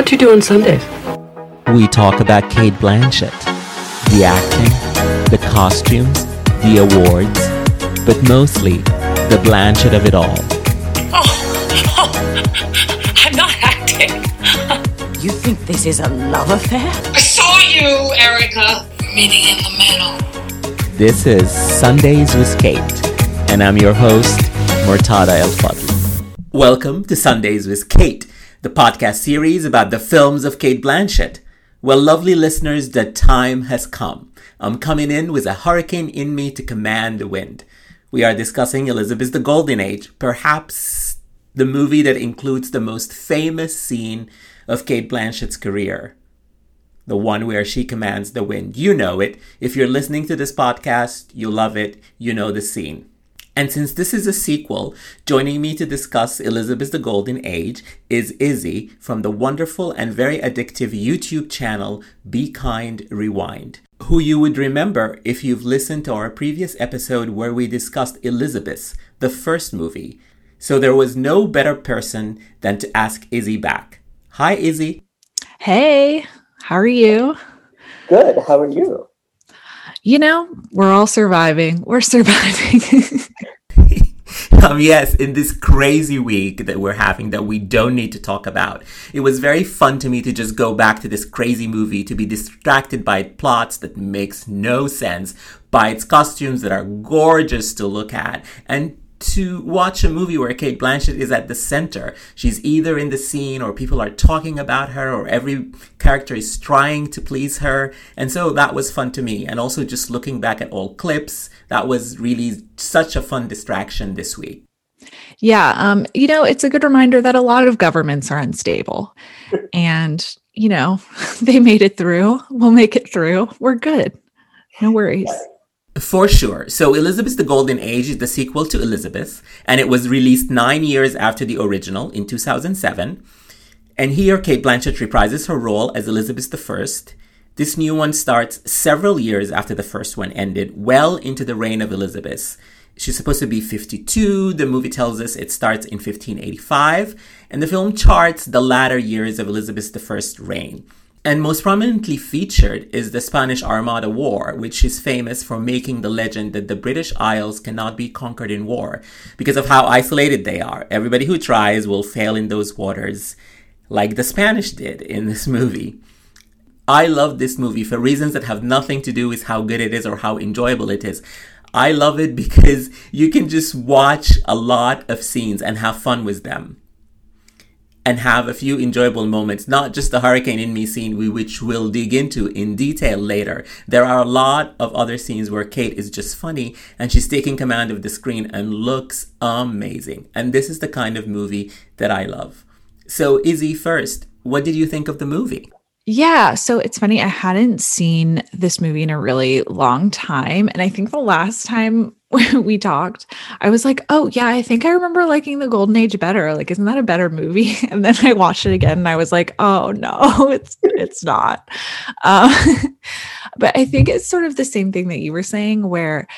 What do you do on Sundays? We talk about Cate Blanchett, the acting, the costumes, the awards, but mostly the Blanchett of it all. Oh, oh I'm not acting. you think this is a love affair? I saw you, Erica. Meeting in the middle. This is Sundays with Cate, and I'm your host, Murtada El Fadl. Welcome to Sundays with Cate, the podcast series about the films of Cate Blanchett. Well, lovely listeners, the time has come. I'm coming in with a hurricane in me to command the wind. We are discussing Elizabeth the Golden Age, perhaps the movie that includes the most famous scene of Cate Blanchett's career the one where she commands the wind. You know it. If you're listening to this podcast, you love it. You know the scene. And since this is a sequel, joining me to discuss Elizabeth the Golden Age is Izzy from the wonderful and very addictive YouTube channel Be Kind Rewind, who you would remember if you've listened to our previous episode where we discussed Elizabeth, the first movie. So there was no better person than to ask Izzy back. Hi, Izzy. Hey. How are you? Good. How are you? You know, we're all surviving. We're surviving. Um, yes, in this crazy week that we're having that we don't need to talk about, it was very fun to me to just go back to this crazy movie, to be distracted by plots that makes no sense, by its costumes that are gorgeous to look at, and to watch a movie where Cate Blanchett is at the center. She's either in the scene or people are talking about her or every character is trying to please her. And so that was fun to me. And also just looking back at old clips, that was really such a fun distraction this week. Yeah. Um, you know, it's a good reminder that a lot of governments are unstable. and, you know, they made it through. We'll make it through. We're good. No worries. For sure. So Elizabeth the Golden Age is the sequel to Elizabeth, and it was released nine years after the original in 2007. And here Cate Blanchett reprises her role as Elizabeth I. This new one starts several years after the first one ended, well into the reign of Elizabeth. She's supposed to be 52. The movie tells us it starts in 1585, and the film charts the latter years of Elizabeth I's reign. And most prominently featured is the Spanish Armada War, which is famous for making the legend that the British Isles cannot be conquered in war because of how isolated they are. Everybody who tries will fail in those waters, like the Spanish did in this movie. I love this movie for reasons that have nothing to do with how good it is or how enjoyable it is. I love it because you can just watch a lot of scenes and have fun with them and have a few enjoyable moments, not just the Hurricane in Me scene, which we'll dig into in detail later. There are a lot of other scenes where Cate is just funny and she's taking command of the screen and looks amazing. And this is the kind of movie that I love. So, Izzy, first, what did you think of the movie? Yeah, so it's funny. I hadn't seen this movie in a really long time. And I think the last time we talked, I was like, oh, yeah, I think I remember liking The Golden Age better. Like, isn't that a better movie? And then I watched it again and I was like, oh, no, it's it's not. Um, but I think it's sort of the same thing that you were saying, where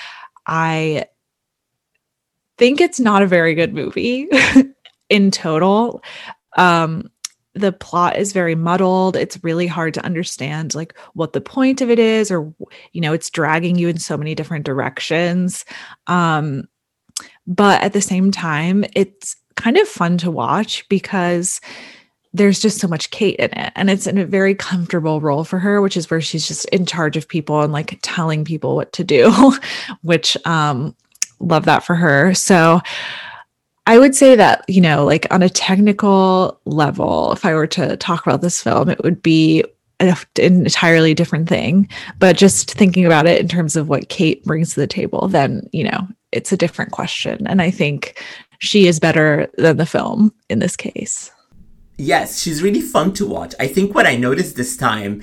I think it's not a very good movie in total. Um, the plot is very muddled it's really hard to understand like what the point of it is or you know it's dragging you in so many different directions um but at the same time it's kind of fun to watch because there's just so much Cate in it. And it's in a very comfortable role for her, which is where she's just in charge of people and like telling people what to do, which um love that for her. So I would say that, you know, like on a technical level, if I were to talk about this film, it would be an entirely different thing. But just thinking about it in terms of what Cate brings to the table, then, you know, it's a different question. And I think she is better than the film in this case. Yes, she's really fun to watch. I think what I noticed this time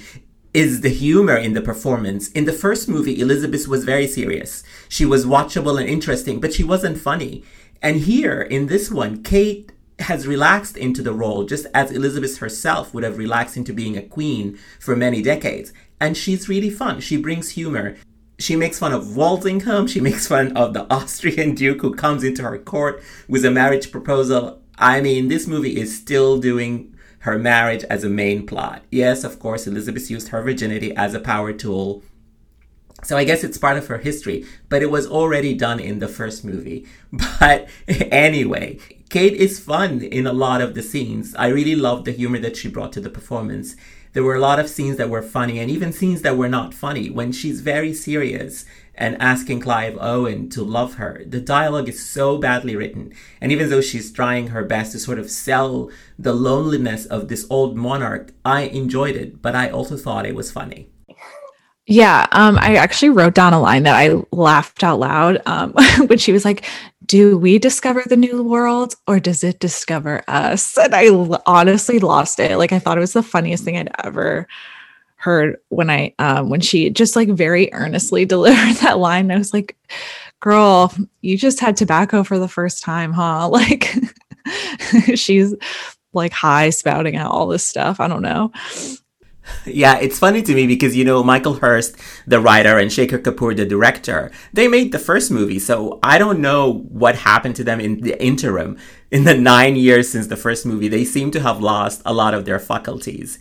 is the humor in the performance. In the first movie, Elizabeth was very serious. She was watchable and interesting, but she wasn't funny. And here in this one, Cate has relaxed into the role just as Elizabeth herself would have relaxed into being a queen for many decades. And she's really fun. She brings humor. She makes fun of Walsingham. She makes fun of the Austrian Duke who comes into her court with a marriage proposal. I mean, this movie is still doing her marriage as a main plot. Yes, of course, Elizabeth used her virginity as a power tool. So I guess it's part of her history, but it was already done in the first movie. But anyway, Cate is fun in a lot of the scenes. I really loved the humor that she brought to the performance. There were a lot of scenes that were funny and even scenes that were not funny when she's very serious and asking Clive Owen to love her. The dialogue is so badly written. And even though she's trying her best to sort of sell the loneliness of this old monarch, I enjoyed it, but I also thought it was funny. Yeah, um, I actually wrote down a line that I laughed out loud um, when she was like, "Do we discover the new world, or does it discover us?" And I l- honestly lost it. Like I thought it was the funniest thing I'd ever heard when I um, when she just like very earnestly delivered that line. I was like, "Girl, you just had tobacco for the first time, huh?" Like she's like high spouting out all this stuff. I don't know. Yeah, it's funny to me because, you know, Michael Hirst, the writer, and Shekhar Kapur, the director, they made the first movie. So I don't know what happened to them in the interim. In the nine years since the first movie, they seem to have lost a lot of their faculties.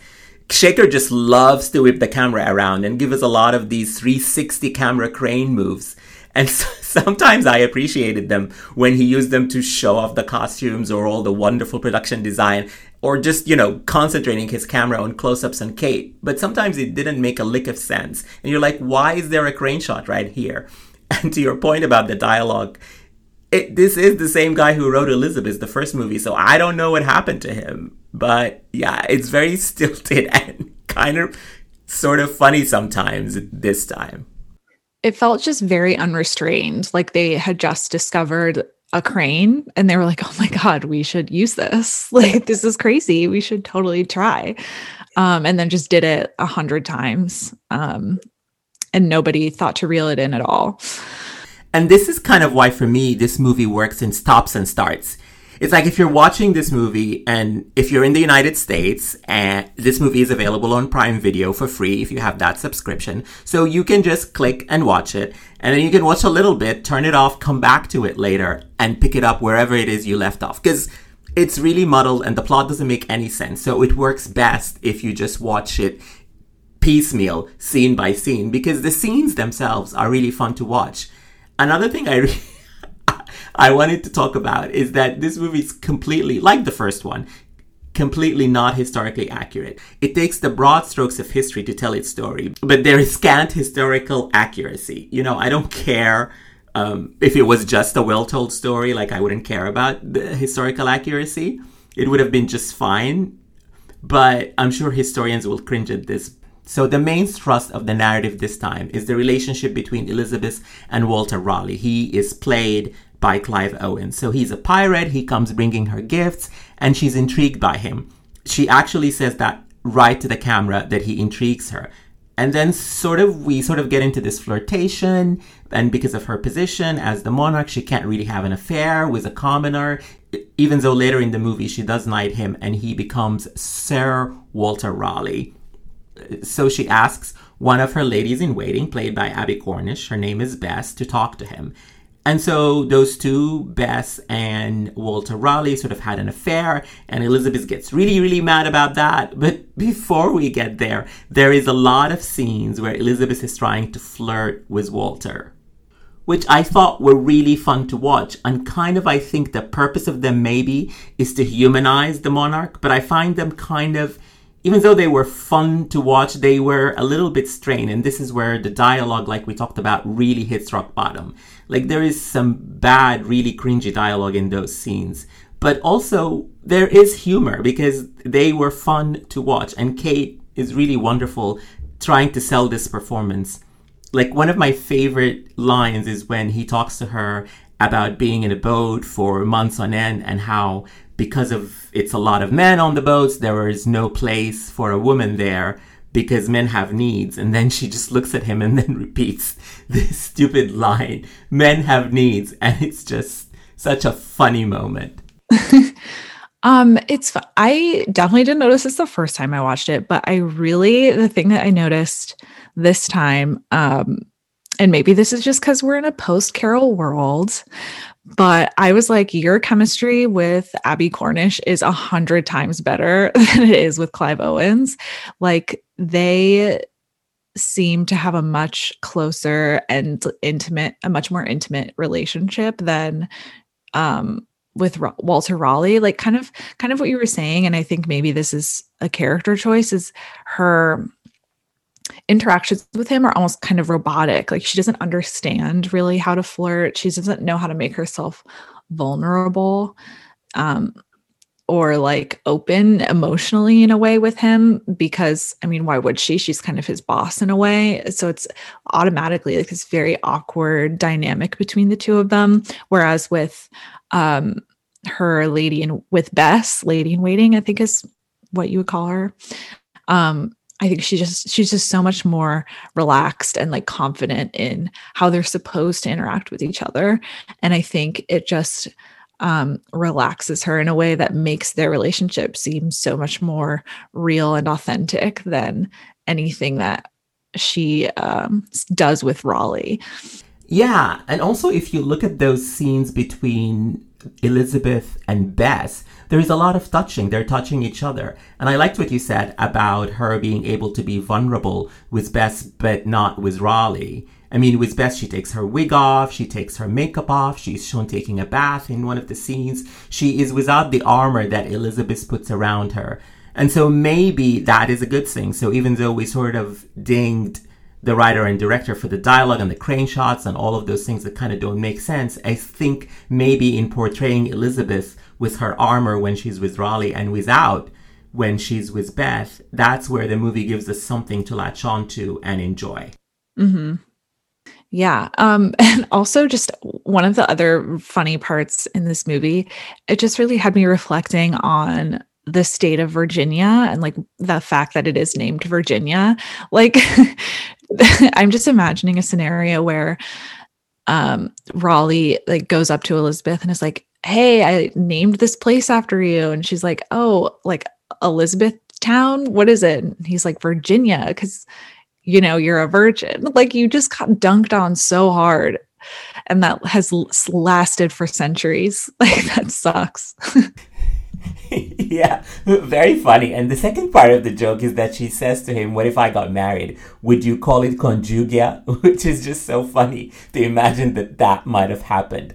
Shekhar just loves to whip the camera around and give us a lot of these 360 camera crane moves. And sometimes I appreciated them when he used them to show off the costumes or all the wonderful production design or just, you know, concentrating his camera on close ups on Cate. But sometimes it didn't make a lick of sense. And you're like, why is there a crane shot right here? And to your point about the dialogue, it, this is the same guy who wrote Elizabeth, the first movie, so I don't know what happened to him. But yeah, it's very stilted and kind of sort of funny sometimes this time. It felt just very unrestrained, like they had just discovered a crane and they were like, "Oh my god, we should use this. Like this is crazy. We should totally try." Um, and then just did it a hundred times, um, and nobody thought to reel it in at all. And this is kind of why, for me, this movie works in stops and starts. It's like if you're watching this movie and if you're in the United States and this movie is available on Prime Video for free if you have that subscription. So you can just click and watch it and then you can watch a little bit, turn it off, come back to it later and pick it up wherever it is you left off. Cause it's really muddled and the plot doesn't make any sense. So it works best if you just watch it piecemeal, scene by scene, because the scenes themselves are really fun to watch. Another thing I really I wanted to talk about is that this movie is completely, like the first one, completely not historically accurate. It takes the broad strokes of history to tell its story, but there is scant historical accuracy. You know, I don't care um, if it was just a well told story, like I wouldn't care about the historical accuracy. It would have been just fine, but I'm sure historians will cringe at this. So, the main thrust of the narrative this time is the relationship between Elizabeth and Walter Raleigh. He is played by Clive Owen. So he's a pirate, he comes bringing her gifts, and she's intrigued by him. She actually says that right to the camera that he intrigues her. And then sort of we sort of get into this flirtation, and because of her position as the monarch, she can't really have an affair with a commoner, even though later in the movie she does knight him and he becomes Sir Walter Raleigh. So she asks one of her ladies in waiting, played by Abbie Cornish, her name is Bess, to talk to him. And so those two, Bess and Walter Raleigh, sort of had an affair, and Elizabeth gets really, really mad about that. But before we get there, there is a lot of scenes where Elizabeth is trying to flirt with Walter, which I thought were really fun to watch. And kind of, I think the purpose of them maybe is to humanize the monarch, but I find them kind of even though they were fun to watch, they were a little bit strained. And this is where the dialogue, like we talked about, really hits rock bottom. Like there is some bad, really cringy dialogue in those scenes. But also there is humor because they were fun to watch. And Kate is really wonderful trying to sell this performance. Like one of my favorite lines is when he talks to her about being in a boat for months on end and how because of it's a lot of men on the boats, there is no place for a woman there because men have needs. And then she just looks at him and then repeats this stupid line men have needs. And it's just such a funny moment. um it's i definitely didn't notice this the first time i watched it but i really the thing that i noticed this time um and maybe this is just because we're in a post Carol world, but I was like, your chemistry with Abbie Cornish is a hundred times better than it is with Clive Owens. Like they seem to have a much closer and intimate, a much more intimate relationship than um with Walter Raleigh, like kind of kind of what you were saying, and I think maybe this is a character choice. Is her interactions with him are almost kind of robotic. Like she doesn't understand really how to flirt. She doesn't know how to make herself vulnerable. Um, or like open emotionally in a way with him because I mean, why would she? She's kind of his boss in a way. So it's automatically like this very awkward dynamic between the two of them. Whereas with um her lady and with Bess, lady in waiting, I think is what you would call her. Um, I think she just she's just so much more relaxed and like confident in how they're supposed to interact with each other. And I think it just um, relaxes her in a way that makes their relationship seem so much more real and authentic than anything that she um, does with Raleigh. Yeah, and also if you look at those scenes between Elizabeth and Bess, there is a lot of touching. They're touching each other. And I liked what you said about her being able to be vulnerable with Bess, but not with Raleigh. I mean, with Bess, she takes her wig off, she takes her makeup off, she's shown taking a bath in one of the scenes. She is without the armor that Elizabeth puts around her. And so maybe that is a good thing. So even though we sort of dinged the writer and director for the dialogue and the crane shots and all of those things that kind of don't make sense. I think maybe in portraying Elizabeth with her armor when she's with Raleigh and without when she's with Beth, that's where the movie gives us something to latch on to and enjoy. Mm-hmm. Yeah. Um, and also just one of the other funny parts in this movie, it just really had me reflecting on the state of Virginia and like the fact that it is named Virginia. Like I'm just imagining a scenario where um, Raleigh like goes up to Elizabeth and is like, "Hey, I named this place after you," and she's like, "Oh, like Elizabeth Town? What is it?" And he's like, "Virginia," because you know you're a virgin. Like you just got dunked on so hard, and that has lasted for centuries. Like that sucks. yeah, very funny. And the second part of the joke is that she says to him, What if I got married? Would you call it conjugia? Which is just so funny to imagine that that might have happened.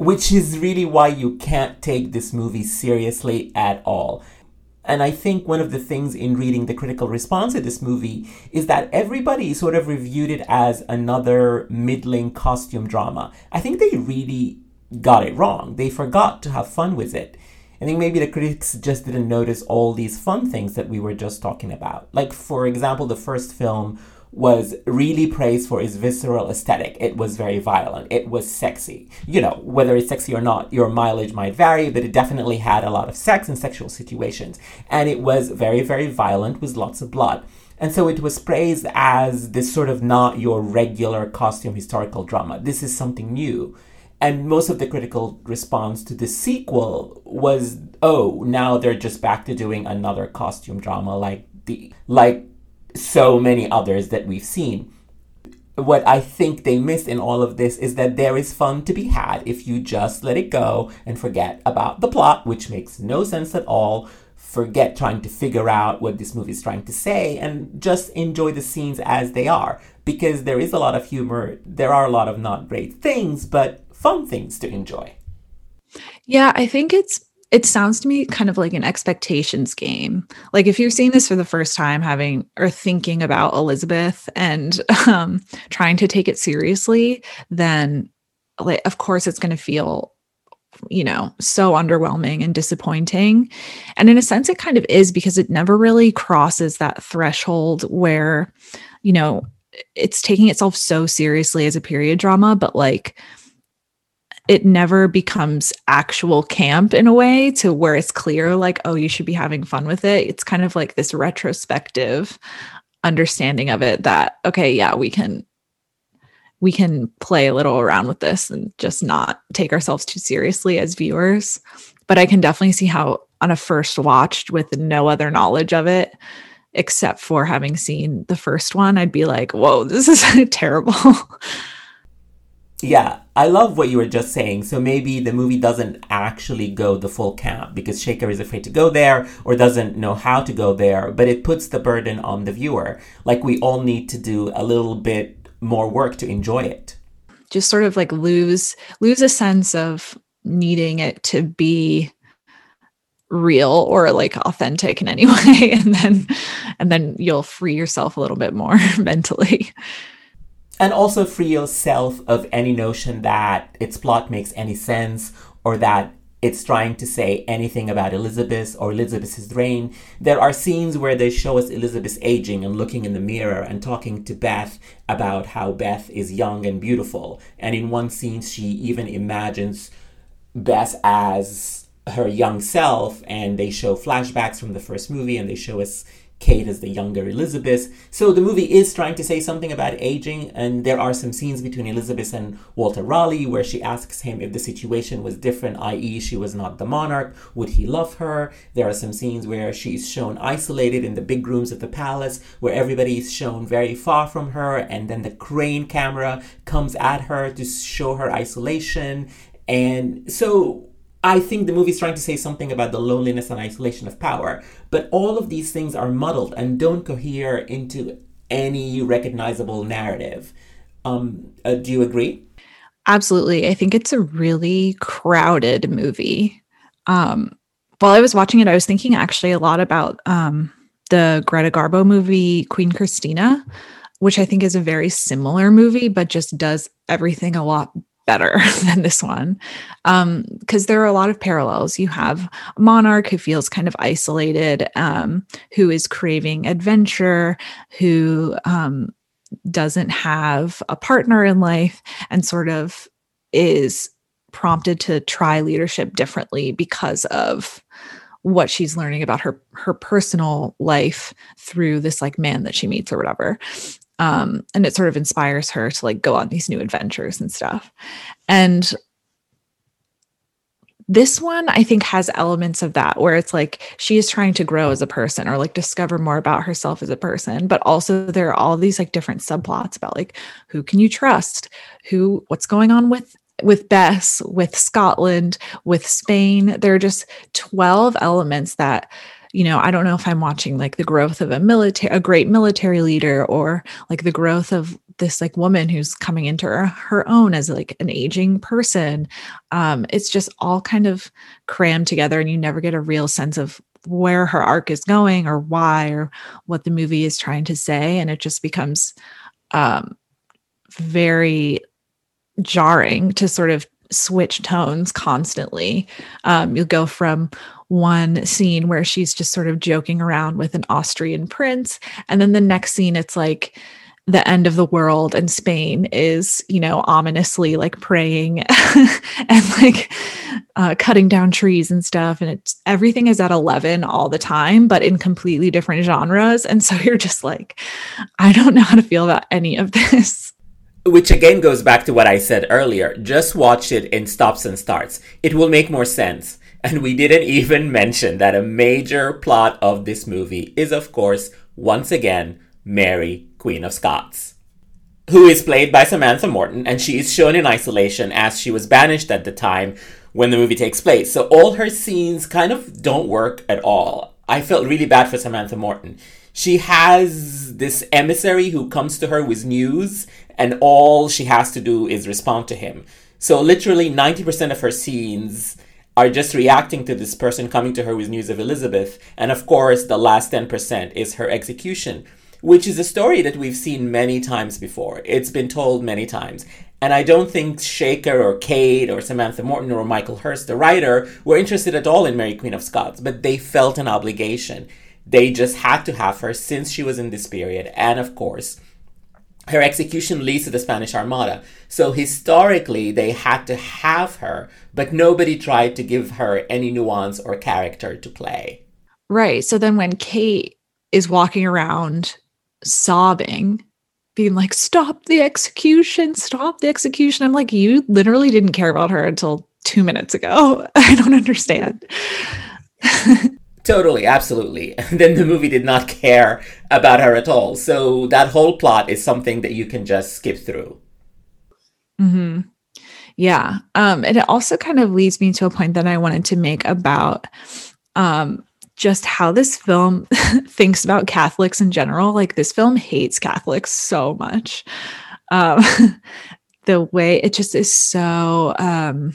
Which is really why you can't take this movie seriously at all. And I think one of the things in reading the critical response to this movie is that everybody sort of reviewed it as another middling costume drama. I think they really got it wrong. They forgot to have fun with it. I think maybe the critics just didn't notice all these fun things that we were just talking about. Like, for example, the first film was really praised for its visceral aesthetic. It was very violent. It was sexy. You know, whether it's sexy or not, your mileage might vary, but it definitely had a lot of sex and sexual situations. And it was very, very violent with lots of blood. And so it was praised as this sort of not your regular costume historical drama. This is something new. And most of the critical response to the sequel was, oh, now they're just back to doing another costume drama like the like so many others that we've seen. What I think they missed in all of this is that there is fun to be had if you just let it go and forget about the plot, which makes no sense at all. Forget trying to figure out what this movie is trying to say and just enjoy the scenes as they are. Because there is a lot of humor, there are a lot of not great things, but fun things to enjoy. Yeah, I think it's it sounds to me kind of like an expectations game. Like if you're seeing this for the first time, having or thinking about Elizabeth and um, trying to take it seriously, then like, of course it's going to feel, you know, so underwhelming and disappointing. And in a sense, it kind of is because it never really crosses that threshold where, you know, it's taking itself so seriously as a period drama, but like it never becomes actual camp in a way to where it's clear like oh you should be having fun with it it's kind of like this retrospective understanding of it that okay yeah we can we can play a little around with this and just not take ourselves too seriously as viewers but i can definitely see how on a first watched with no other knowledge of it except for having seen the first one, I'd be like, whoa, this is terrible. Yeah, I love what you were just saying. So maybe the movie doesn't actually go the full camp because Shekhar is afraid to go there or doesn't know how to go there, but it puts the burden on the viewer. Like we all need to do a little bit more work to enjoy it. Just sort of like lose lose a sense of needing it to be real or like authentic in any way and then and then you'll free yourself a little bit more mentally and also free yourself of any notion that its plot makes any sense or that it's trying to say anything about Elizabeth or Elizabeth's reign. There are scenes where they show us Elizabeth aging and looking in the mirror and talking to Beth about how Beth is young and beautiful. And in one scene, she even imagines Beth as her young self, and they show flashbacks from the first movie and they show us Cate as the younger Elizabeth. So the movie is trying to say something about aging, and there are some scenes between Elizabeth and Walter Raleigh where she asks him if the situation was different, i.e., she was not the monarch, would he love her? There are some scenes where she's shown isolated in the big rooms of the palace, where everybody is shown very far from her, and then the crane camera comes at her to show her isolation. And so I think the movie is trying to say something about the loneliness and isolation of power, but all of these things are muddled and don't cohere into any recognizable narrative. Um, uh, do you agree? Absolutely. I think it's a really crowded movie. Um, while I was watching it, I was thinking actually a lot about um, the Greta Garbo movie, Queen Christina, which I think is a very similar movie, but just does everything a lot better than this one because um, there are a lot of parallels. You have a monarch who feels kind of isolated, um, who is craving adventure, who um, doesn't have a partner in life, and sort of is prompted to try leadership differently because of what she's learning about her her personal life through this like man that she meets or whatever um, and it sort of inspires her to like go on these new adventures and stuff and this one i think has elements of that where it's like she is trying to grow as a person or like discover more about herself as a person but also there are all these like different subplots about like who can you trust who what's going on with with Bess, with Scotland, with Spain. There are just 12 elements that you know, I don't know if I'm watching like the growth of a military, a great military leader, or like the growth of this like woman who's coming into her, her own as like an aging person. Um, it's just all kind of crammed together, and you never get a real sense of where her arc is going or why or what the movie is trying to say, and it just becomes um, very jarring to sort of switch tones constantly. Um, you'll go from one scene where she's just sort of joking around with an Austrian prince. And then the next scene, it's like the end of the world and Spain is, you know, ominously like praying and like uh, cutting down trees and stuff. And it's everything is at 11 all the time, but in completely different genres. And so you're just like, I don't know how to feel about any of this. Which again goes back to what I said earlier. Just watch it in stops and starts. It will make more sense. And we didn't even mention that a major plot of this movie is, of course, once again, Mary, Queen of Scots, who is played by Samantha Morton, and she is shown in isolation as she was banished at the time when the movie takes place. So all her scenes kind of don't work at all. I felt really bad for Samantha Morton. She has this emissary who comes to her with news, and all she has to do is respond to him. So literally 90% of her scenes are just reacting to this person coming to her with news of Elizabeth. And of course, the last 10% is her execution, which is a story that we've seen many times before. It's been told many times. And I don't think Shekhar or Cate or Samantha Morton or Michael Hirst, the writer, were interested at all in Mary Queen of Scots, but they felt an obligation. They just had to have her since she was in this period. And of course, her execution leads to the Spanish Armada. So historically, they had to have her, but nobody tried to give her any nuance or character to play. Right. So then when Cate is walking around sobbing, being like, stop the execution, stop the execution, I'm like, you literally didn't care about her until two minutes ago. I don't understand. Totally, absolutely. And then the movie did not care about her at all. So that whole plot is something that you can just skip through. hmm Yeah. Um, and it also kind of leads me to a point that I wanted to make about um, just how this film thinks about Catholics in general. Like, this film hates Catholics so much. Um, the way it just is so um,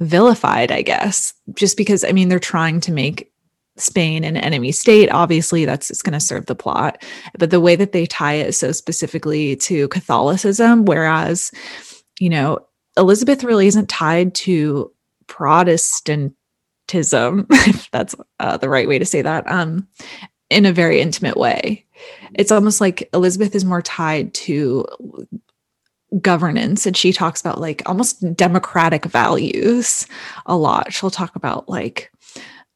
vilified, I guess, just because, I mean, they're trying to make Spain an enemy state. Obviously, that's it's going to serve the plot. But the way that they tie it so specifically to Catholicism, whereas, you know, Elizabeth really isn't tied to Protestantism, if that's uh, the right way to say that, um, in a very intimate way. It's almost like Elizabeth is more tied to governance and she talks about like almost democratic values a lot. She'll talk about like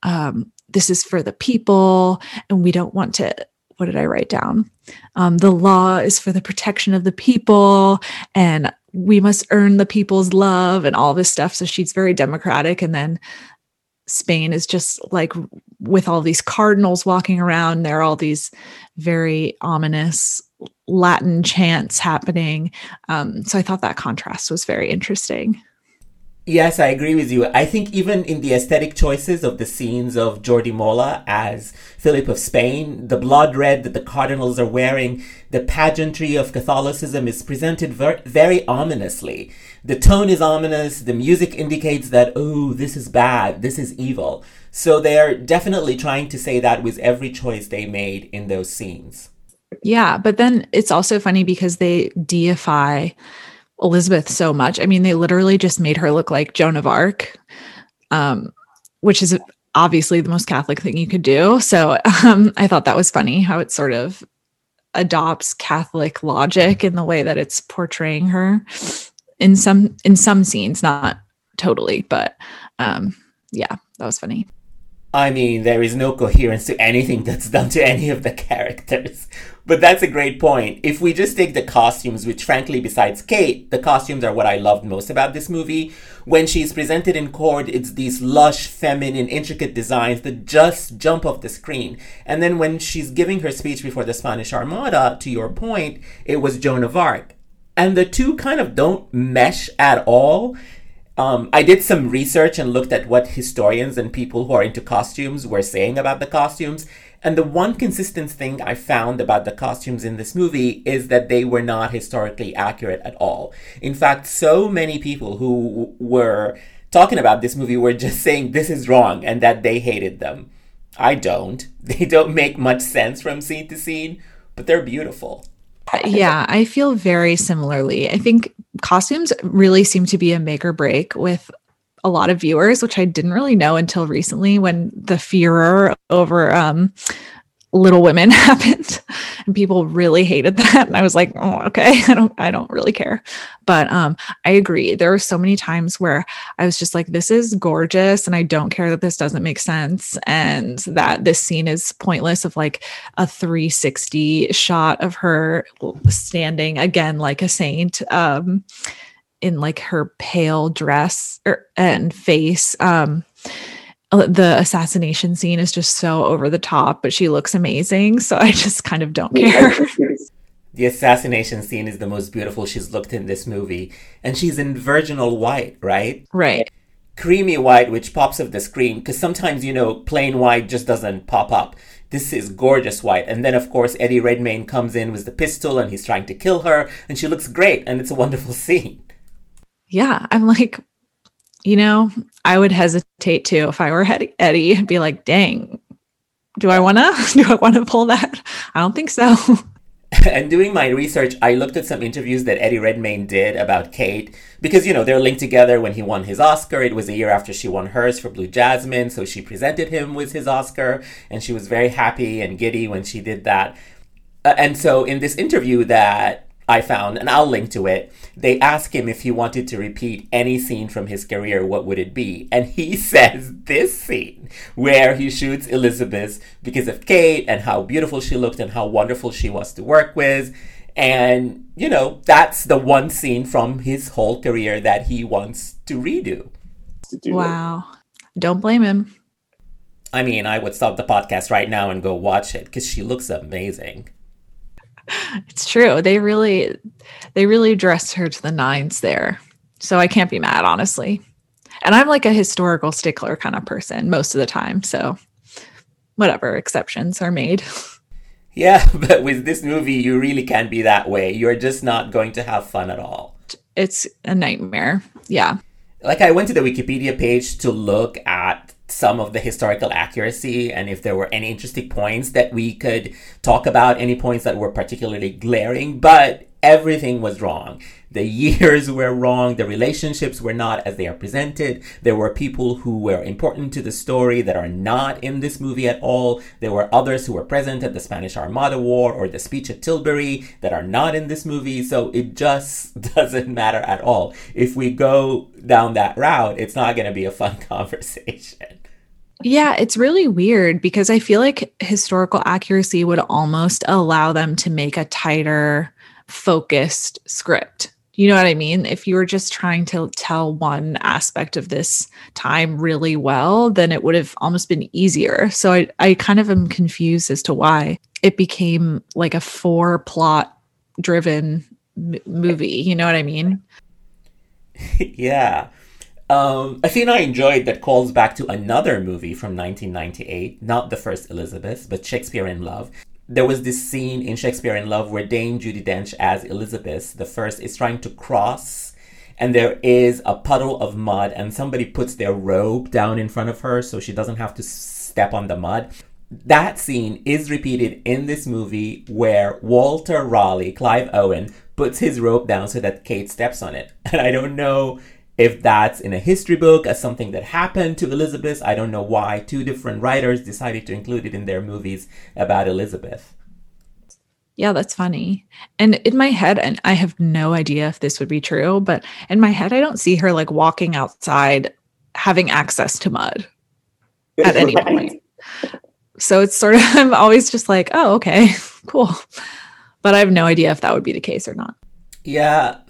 um, this is for the people and we don't want to what did i write down um, the law is for the protection of the people and we must earn the people's love and all this stuff so she's very democratic and then spain is just like with all these cardinals walking around there are all these very ominous latin chants happening um, so i thought that contrast was very interesting Yes, I agree with you. I think even in the aesthetic choices of the scenes of Jordi Mola as Philip of Spain, the blood red that the cardinals are wearing, the pageantry of Catholicism is presented ver- very ominously. The tone is ominous, the music indicates that, oh, this is bad, this is evil. So they're definitely trying to say that with every choice they made in those scenes. Yeah, but then it's also funny because they deify Elizabeth so much. I mean, they literally just made her look like Joan of Arc, um, which is obviously the most Catholic thing you could do. So um, I thought that was funny how it sort of adopts Catholic logic in the way that it's portraying her in some in some scenes, not totally, but um, yeah, that was funny. I mean, there is no coherence to anything that's done to any of the characters. But that's a great point. If we just take the costumes, which frankly, besides Cate, the costumes are what I loved most about this movie. When she's presented in court, it's these lush, feminine, intricate designs that just jump off the screen. And then when she's giving her speech before the Spanish Armada, to your point, it was Joan of Arc. And the two kind of don't mesh at all. Um, I did some research and looked at what historians and people who are into costumes were saying about the costumes. And the one consistent thing I found about the costumes in this movie is that they were not historically accurate at all. In fact, so many people who were talking about this movie were just saying this is wrong and that they hated them. I don't. They don't make much sense from scene to scene, but they're beautiful. Yeah, I feel very similarly. I think costumes really seem to be a make or break with a lot of viewers, which I didn't really know until recently when the furor over um, Little Women happened, and people really hated that. And I was like, oh, okay, I don't, I don't really care. But um, I agree. There were so many times where I was just like, this is gorgeous, and I don't care that this doesn't make sense, and that this scene is pointless. Of like a 360 shot of her standing again like a saint. Um, in like her pale dress or, er, and face. Um, Uh, the assassination scene is just so over the top, but she looks amazing. So I just kind of don't care. The assassination scene is the most beautiful she's looked in this movie. And she's in virginal white, right? Right. Creamy white, which pops off the screen, because sometimes, you know, plain white just doesn't pop up. This is gorgeous white. And then, of course, Eddie Redmayne comes in with the pistol and he's trying to kill her, and she looks great, and it's a wonderful scene yeah, I'm like, you know, I would hesitate too if I were Eddie and be like, dang, do I want to? Do I want to pull that? I don't think so. and doing my research, I looked at some interviews that Eddie Redmayne did about Cate because, you know, they're linked together when he won his Oscar. It was a year after she won hers for Blue Jasmine. So she presented him with his Oscar and she was very happy and giddy when she did that. Uh, and so in this interview that I found, and I'll link to it. They ask him if he wanted to repeat any scene from his career, what would it be? And he says this scene where he shoots Elizabeth because of Cate and how beautiful she looked and how wonderful she was to work with. And, you know, that's the one scene from his whole career that he wants to redo. Wow. Don't blame him. I mean, I would stop the podcast right now and go watch it because she looks amazing. It's true. They really they really dressed her to the nines there. So I can't be mad, honestly. And I'm like a historical stickler kind of person most of the time. So whatever, exceptions are made. Yeah, but with this movie, you really can't be that way. You're just not going to have fun at all. It's a nightmare. Yeah. Like, I went to the Wikipedia page to look at some of the historical accuracy and if there were any interesting points that we could talk about, any points that were particularly glaring, but everything was wrong. The years were wrong. The relationships were not as they are presented. There were people who were important to the story that are not in this movie at all. There were others who were present at the Spanish Armada War or the speech at Tilbury that are not in this movie. So it just doesn't matter at all. If we go down that route, it's not going to be a fun conversation. Yeah, it's really weird because I feel like historical accuracy would almost allow them to make a tighter, focused script. You know what I mean? If you were just trying to tell one aspect of this time really well, then it would have almost been easier. So I, I kind of am confused as to why it became like a four plot driven m- movie. You know what I mean? yeah. Um, a scene I enjoyed that calls back to another movie from 1998, not the first Elizabeth, but Shakespeare in Love. There was this scene in Shakespeare in Love where Dame Judi Dench as Elizabeth, the first, is trying to cross, and there is a puddle of mud, and somebody puts their robe down in front of her so she doesn't have to step on the mud. That scene is repeated in this movie where Walter Raleigh, Clive Owen, puts his rope down so that Kate steps on it. And I don't know if that's in a history book as something that happened to Elizabeth. I don't know why two different writers decided to include it in their movies about Elizabeth. Yeah, that's funny. And in my head, and I have no idea if this would be true, but in my head, I don't see her like walking outside having access to mud at any right. point. So it's sort of, I'm always just like, oh, okay, cool. But I have no idea if that would be the case or not. Yeah,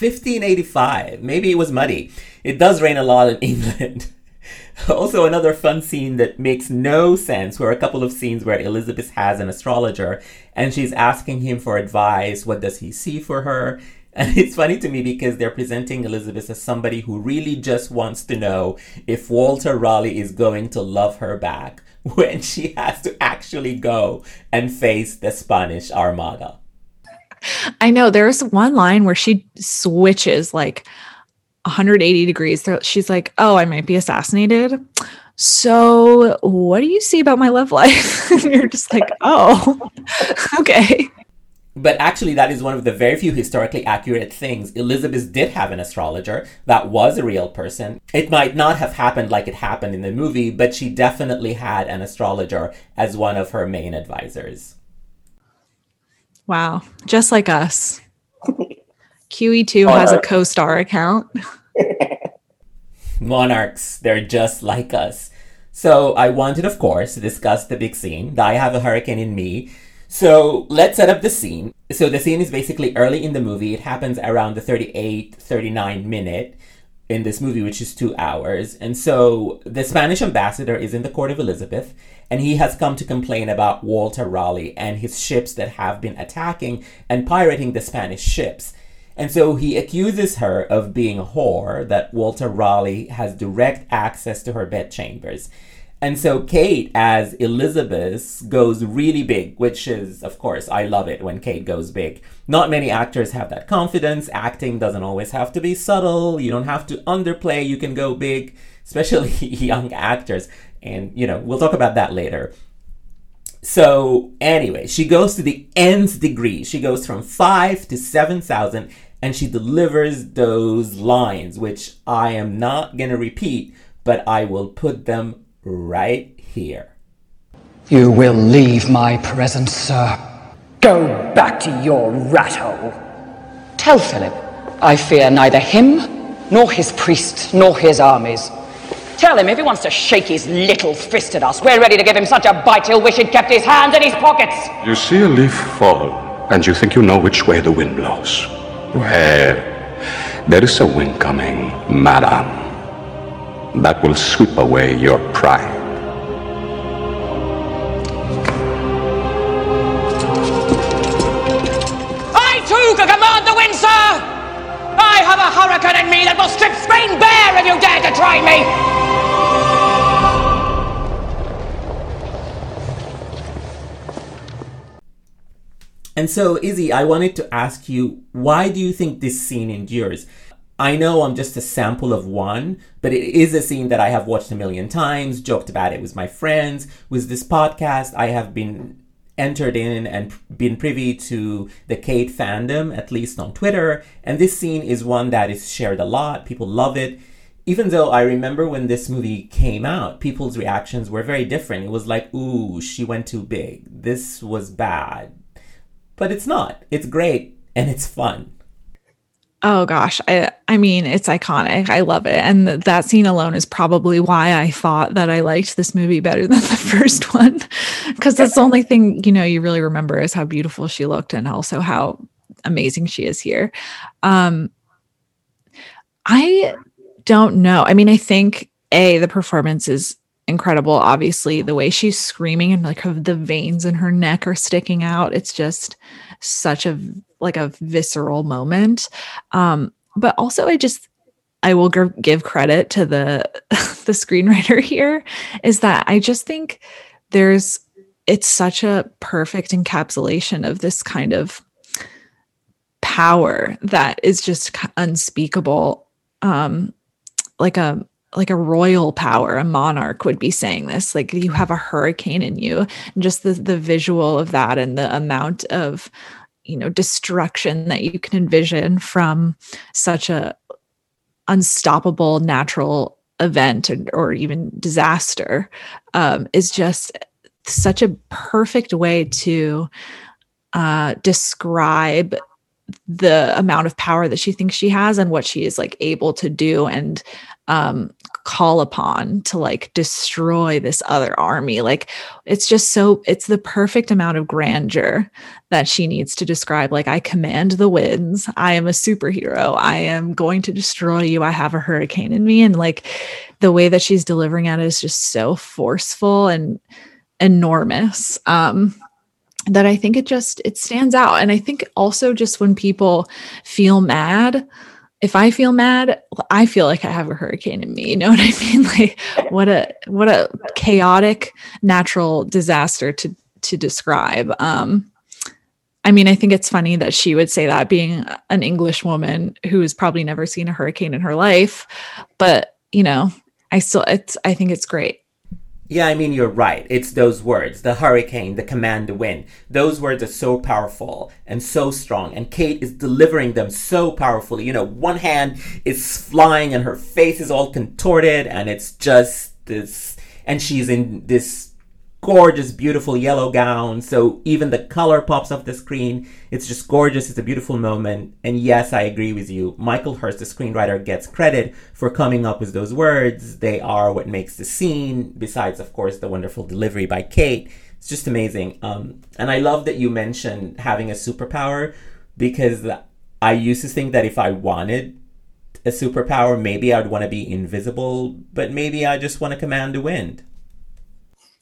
1585. Maybe it was muddy. It does rain a lot in England. also, another fun scene that makes no sense were a couple of scenes where Elizabeth has an astrologer and she's asking him for advice. What does he see for her? And it's funny to me because they're presenting Elizabeth as somebody who really just wants to know if Walter Raleigh is going to love her back when she has to actually go and face the Spanish Armada. I know there's one line where she switches like 180 degrees. She's like, "Oh, I might be assassinated." So, what do you see about my love life? you're just like, "Oh, okay." But actually, that is one of the very few historically accurate things. Elizabeth did have an astrologer that was a real person. It might not have happened like it happened in the movie, but she definitely had an astrologer as one of her main advisors. Wow. Just like us. QE2 has a co star account. Monarchs, they're just like us. So I wanted, of course, to discuss the big scene. that I have a hurricane in me. So let's set up the scene. So the scene is basically early in the movie. It happens around the 38, 39 minute in this movie, which is two hours. And so the Spanish ambassador is in the court of Elizabeth, and he has come to complain about Walter Raleigh and his ships that have been attacking and pirating the Spanish ships. And so he accuses her of being a whore, that Walter Raleigh has direct access to her bedchambers. And so Cate, as Elizabeth, goes really big, which is, of course, I love it when Cate goes big. Not many actors have that confidence. Acting doesn't always have to be subtle. You don't have to underplay. You can go big, especially young actors. And, you know, we'll talk about that later. So, anyway, she goes to the nth degree. She goes from five to 7,000 and she delivers those lines, which I am not going to repeat, but I will put them right here. You will leave my presence, sir. Go back to your rat hole. Tell Philip I fear neither him, nor his priests, nor his armies. Tell him if he wants to shake his little fist at us, we're ready to give him such a bite he'll wish he'd kept his hands in his pockets. You see a leaf fall, and you think you know which way the wind blows. Well, there is a wind coming, madam that will sweep away your pride. I too can command the wind, sir! I have a hurricane in me that will strip Spain bare if you dare to try me! And so, Izzy, I wanted to ask you, why do you think this scene endures? I know I'm just a sample of one, but it is a scene that I have watched a million times, joked about it with my friends. With this podcast, I have been entered in and been privy to the Cate fandom, at least on Twitter. And this scene is one that is shared a lot. People love it. Even though I remember when this movie came out, people's reactions were very different. It was like, ooh, she went too big. This was bad. But it's not. It's great and it's fun. Oh gosh, I I mean it's iconic. I love it. And th- that scene alone is probably why I thought that I liked this movie better than the first one cuz that's the only thing, you know, you really remember is how beautiful she looked and also how amazing she is here. Um I don't know. I mean, I think a the performance is incredible. Obviously, the way she's screaming and like the veins in her neck are sticking out. It's just such a like a visceral moment. Um, but also, I just I will g- give credit to the the screenwriter here. Is that I just think there's it's such a perfect encapsulation of this kind of power that is just unspeakable um like a like a royal power a monarch would be saying this like you have a hurricane in you and just the the visual of that and the amount of you know destruction that you can envision from such a unstoppable natural event or, even disaster um, is just such a perfect way to uh, describe the amount of power that she thinks she has and what she is like able to do and um call upon to like destroy this other army. Like it's just so it's the perfect amount of grandeur that she needs to describe like i command the winds. I am a superhero. I am going to destroy you. I have a hurricane in me. And like the way that she's delivering it is just so forceful and enormous um that I think it just it stands out. And I think also just when people feel mad if I feel mad I feel like I have a hurricane in me you know what I mean? Like what a what a chaotic natural disaster to to describe. Um I mean I think it's funny that she would say that being an English woman who has probably never seen a hurricane in her life but you know I still it's I think it's great Yeah, I mean, you're right. It's those words the hurricane, the command, the wind. Those words are so powerful and so strong. And Cate is delivering them so powerfully. You know, one hand is flying and her face is all contorted, and it's just this. And she's in this gorgeous, beautiful yellow gown. So even the color pops off the screen. It's just gorgeous. It's a beautiful moment. And yes, I agree with you. Michael Hirst, the screenwriter, gets credit for coming up with those words. They are what makes the scene, besides, of course, the wonderful delivery by Cate. It's just amazing. Um, and I love that you mentioned having a superpower because I used to think that if I wanted a superpower, maybe I'd want to be invisible, but maybe I just want to command the wind.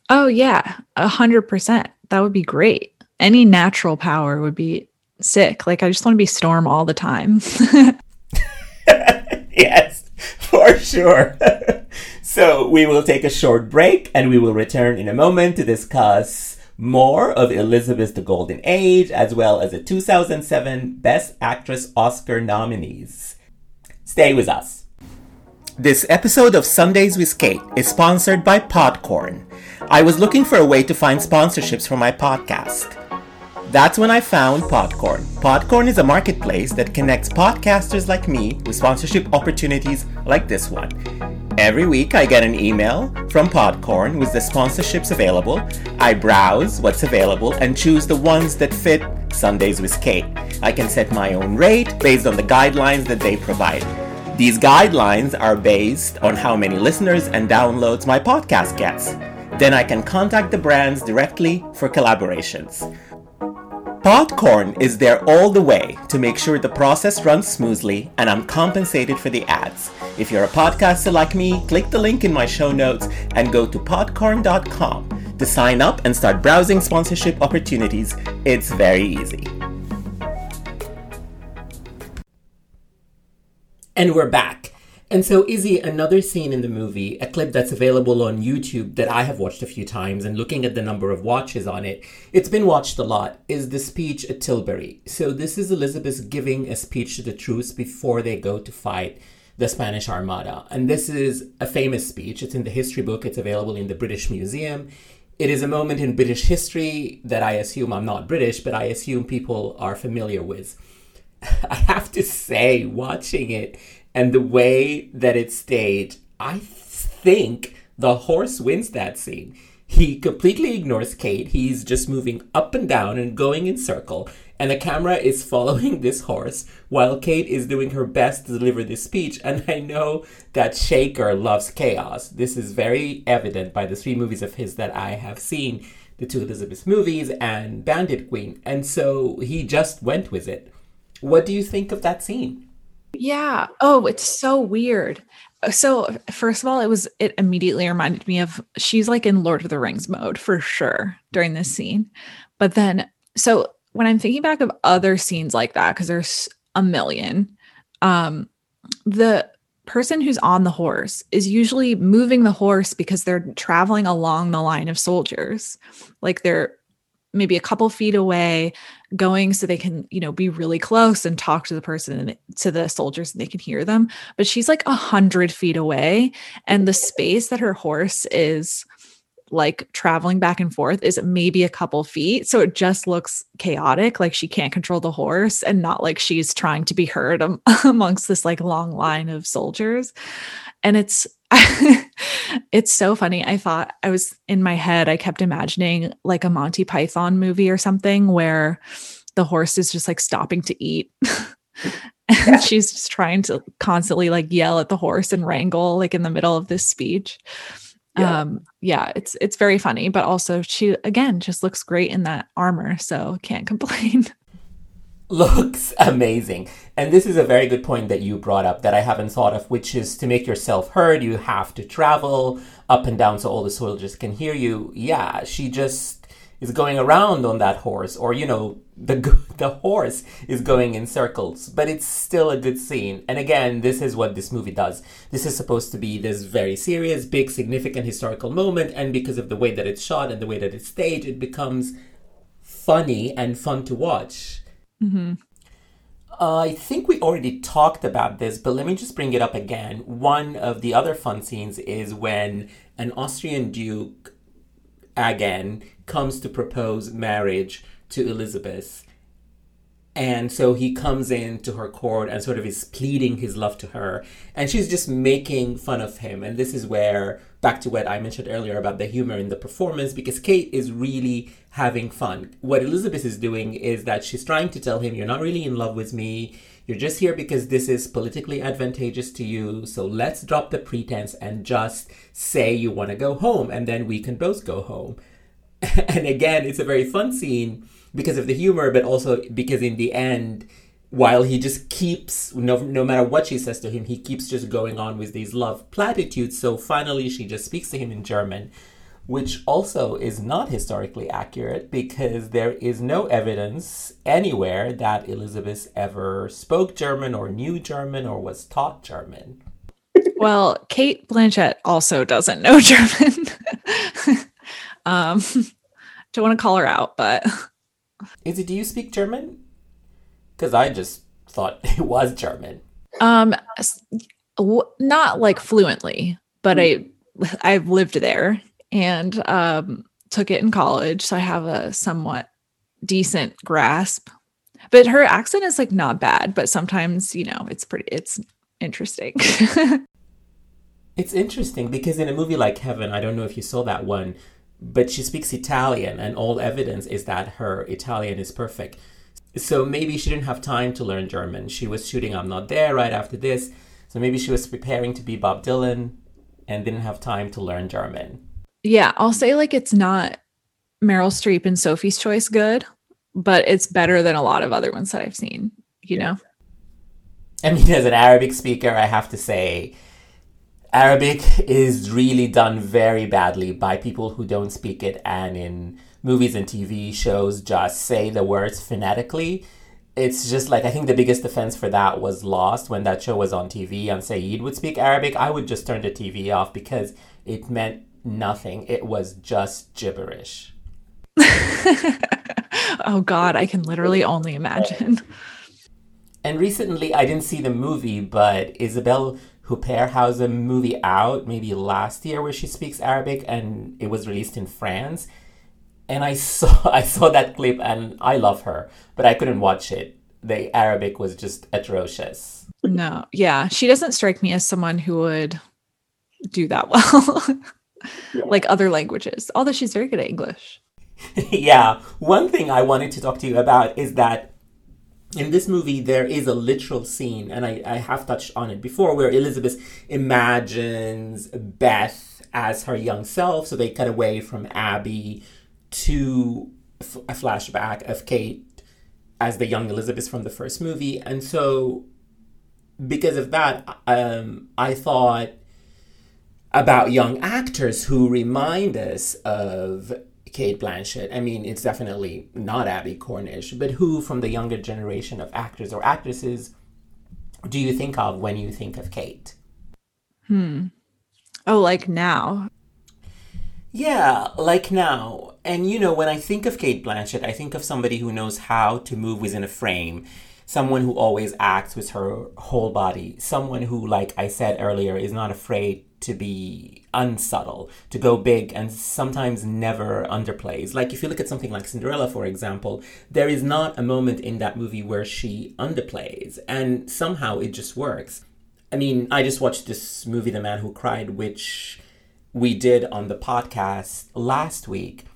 Oh yeah, a hundred percent. That would be great. Any natural power would be sick. Like I just want to be Storm all the time. yes, for sure. so we will take a short break and we will return in a moment to discuss more of Elizabeth the Golden Age as well as the 2007 Best Actress Oscar nominees. Stay with us. This episode of Sundays with Cate is sponsored by Podcorn. I was looking for a way to find sponsorships for my podcast. That's when I found Podcorn. Podcorn is a marketplace that connects podcasters like me with sponsorship opportunities like this one. Every week, I get an email from Podcorn with the sponsorships available. I browse what's available and choose the ones that fit Sundays with Cate. I can set my own rate based on the guidelines that they provide. These guidelines are based on how many listeners and downloads my podcast gets. Then I can contact the brands directly for collaborations. Podcorn is there all the way to make sure the process runs smoothly and I'm compensated for the ads. If you're a podcaster like me, click the link in my show notes and go to podcorn.com to sign up and start browsing sponsorship opportunities. It's very easy. And we're back. And so, Izzy, another scene in the movie, a clip that's available on YouTube that I have watched a few times, and looking at the number of watches on it, it's been watched a lot, is the speech at Tilbury. So, this is Elizabeth giving a speech to the troops before they go to fight the Spanish Armada. And this is a famous speech. It's in the history book, it's available in the British Museum. It is a moment in British history that I assume I'm not British, but I assume people are familiar with. I have to say, watching it and the way that it's staged, I think the horse wins that scene. He completely ignores Cate. He's just moving up and down and going in circle. And the camera is following this horse while Cate is doing her best to deliver this speech. And I know that Shekhar loves chaos. This is very evident by the three movies of his that I have seen the two Elizabeth movies and Bandit Queen. And so he just went with it. What do you think of that scene? Yeah. Oh, it's so weird. So, first of all, it was, it immediately reminded me of she's like in Lord of the Rings mode for sure during this scene. But then, so when I'm thinking back of other scenes like that, because there's a million, um, the person who's on the horse is usually moving the horse because they're traveling along the line of soldiers. Like they're maybe a couple feet away going so they can you know be really close and talk to the person and to the soldiers and they can hear them. But she's like a hundred feet away and the space that her horse is like traveling back and forth is maybe a couple feet. So it just looks chaotic like she can't control the horse and not like she's trying to be heard amongst this like long line of soldiers. And it's it's so funny. I thought I was in my head, I kept imagining like a Monty Python movie or something where the horse is just like stopping to eat. and she's just trying to constantly like yell at the horse and wrangle like in the middle of this speech. Yeah. Um yeah, it's it's very funny, but also she again just looks great in that armor, so can't complain looks amazing. And this is a very good point that you brought up that I haven't thought of, which is to make yourself heard, you have to travel up and down so all the soldiers can hear you. Yeah, she just is going around on that horse, or you know, the the horse is going in circles, but it's still a good scene. And again, this is what this movie does. This is supposed to be this very serious, big, significant historical moment, and because of the way that it's shot and the way that it's staged, it becomes funny and fun to watch. Mm-hmm. Uh, I think we already talked about this, but let me just bring it up again. One of the other fun scenes is when an Austrian duke, again, comes to propose marriage to Elizabeth. And so he comes into her court and sort of is pleading his love to her. And she's just making fun of him. And this is where, back to what I mentioned earlier about the humor in the performance, because Cate is really having fun. What Elizabeth is doing is that she's trying to tell him, You're not really in love with me. You're just here because this is politically advantageous to you. So let's drop the pretense and just say you want to go home. And then we can both go home. and again, it's a very fun scene because of the humor, but also because in the end, while he just keeps no, no matter what she says to him, he keeps just going on with these love platitudes. So finally, she just speaks to him in German, which also is not historically accurate because there is no evidence anywhere that Elizabeth ever spoke German or knew German or was taught German. Well, Cate Blanchett also doesn't know German. um, don't want to call her out, but Izzy, do you speak German? Because I just thought it was German. Um, not like fluently, but I I've lived there and um took it in college, so I have a somewhat decent grasp. But her accent is like not bad, but sometimes you know it's pretty it's interesting. it's interesting because in a movie like Heaven, I don't know if you saw that one but she speaks Italian, and all evidence is that her Italian is perfect. So maybe she didn't have time to learn German. She was shooting I'm Not There right after this. So maybe she was preparing to be Bob Dylan and didn't have time to learn German. Yeah, I'll say like it's not Meryl Streep and Sophie's Choice good, but it's better than a lot of other ones that I've seen, you know? I mean, as an Arabic speaker, I have to say Arabic is really done very badly by people who don't speak it and in movies and TV shows just say the words phonetically. it's just like I think the biggest offense for that was lost when that show was on TV and Sayid would speak Arabic. I would just turn the TV off because it meant nothing. It was just gibberish. oh God, I can literally only imagine. And recently, I didn't see the movie, but Isabelle Huppert has a movie out maybe last year where she speaks Arabic, and it was released in France. And I saw I saw that clip, and I love her, but I couldn't watch it. The Arabic was just atrocious. No, yeah, she doesn't strike me as someone who would do that well, like other languages. Although she's very good at English. yeah, one thing I wanted to talk to you about is that in this movie there is a literal scene and I, I have touched on it before where elizabeth imagines beth as her young self so they cut away from Abbie to f- a flashback of Cate as the young elizabeth from the first movie. And so because of that um, i thought about young actors who remind us of Cate Blanchett. I mean, it's definitely not Abbie Cornish, but who from the younger generation of actors or actresses do you think of when you think of Cate? Hmm. Oh, like now. Yeah, like now. And you know, when I think of Cate Blanchett, I think of somebody who knows how to move within a frame, someone who always acts with her whole body, someone who, like I said earlier, is not afraid to be unsubtle, to go big, and sometimes never underplays. Like if you look at something like Cinderella, for example, there is not a moment in that movie where she underplays, and somehow it just works. I mean, I just watched this movie, The Man Who Cried, which we did on the podcast last week.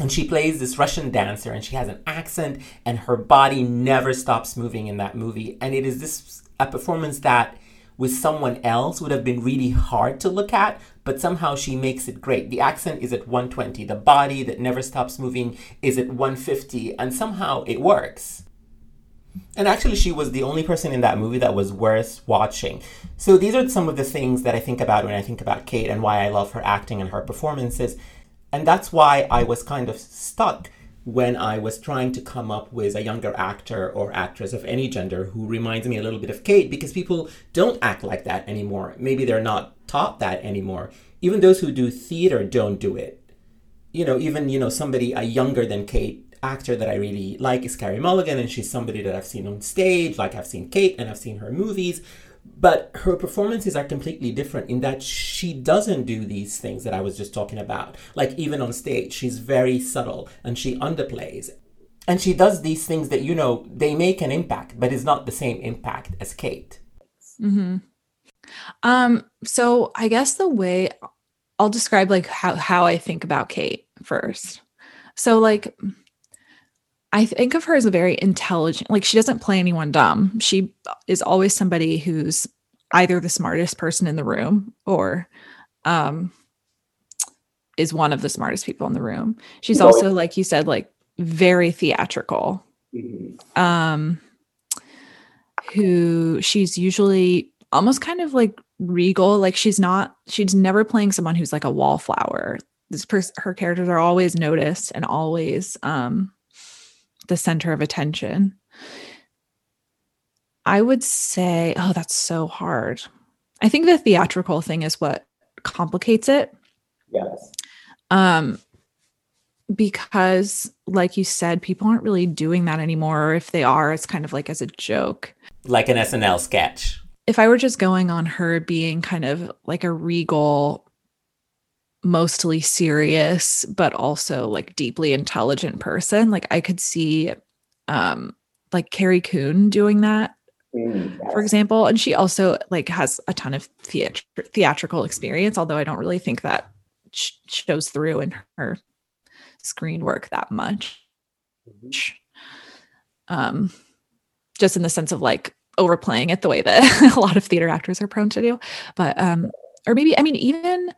And she plays this Russian dancer and she has an accent and her body never stops moving in that movie. And it is this a performance that with someone else would have been really hard to look at, but somehow she makes it great. The accent is at 120, the body that never stops moving is at 150, and somehow it works. And actually, she was the only person in that movie that was worth watching. So, these are some of the things that I think about when I think about Cate and why I love her acting and her performances. And that's why I was kind of stuck when I was trying to come up with a younger actor or actress of any gender who reminds me a little bit of Cate because people don't act like that anymore. Maybe they're not taught that anymore. Even those who do theater don't do it. You know, even, you know, somebody a younger than Cate actor that I really like is Carey Mulligan, and she's somebody that I've seen on stage, like I've seen Cate and I've seen her movies. But her performances are completely different in that she doesn't do these things that I was just talking about. Like, even on stage, she's very subtle and she underplays. And she does these things that, you know, they make an impact, but it's not the same impact as Cate. Mm-hmm. Um, so I guess the way I'll describe like how, how I think about Cate first. So like I think of her as a very intelligent, like she doesn't play anyone dumb. She is always somebody who's either the smartest person in the room or um is one of the smartest people in the room. She's also like you said like very theatrical. Mm-hmm. Um who she's usually almost kind of like regal like she's not she's never playing someone who's like a wallflower this person her characters are always noticed and always um the center of attention. I would say, oh, that's so hard. I think the theatrical thing is what complicates it. Yes. Um, because, like you said, people aren't really doing that anymore. Or if they are, it's kind of like as a joke, like an SNL sketch. If I were just going on her being kind of like a regal mostly serious but also like deeply intelligent person. Like i could see um like carrie coon doing that mm, for example and she also like has a ton of theat- theatrical experience although i don't really think that sh- shows through in her screen work that much. Mm-hmm. um just in the sense of like overplaying it the way that a lot of theater actors are prone to do. But um or maybe i mean even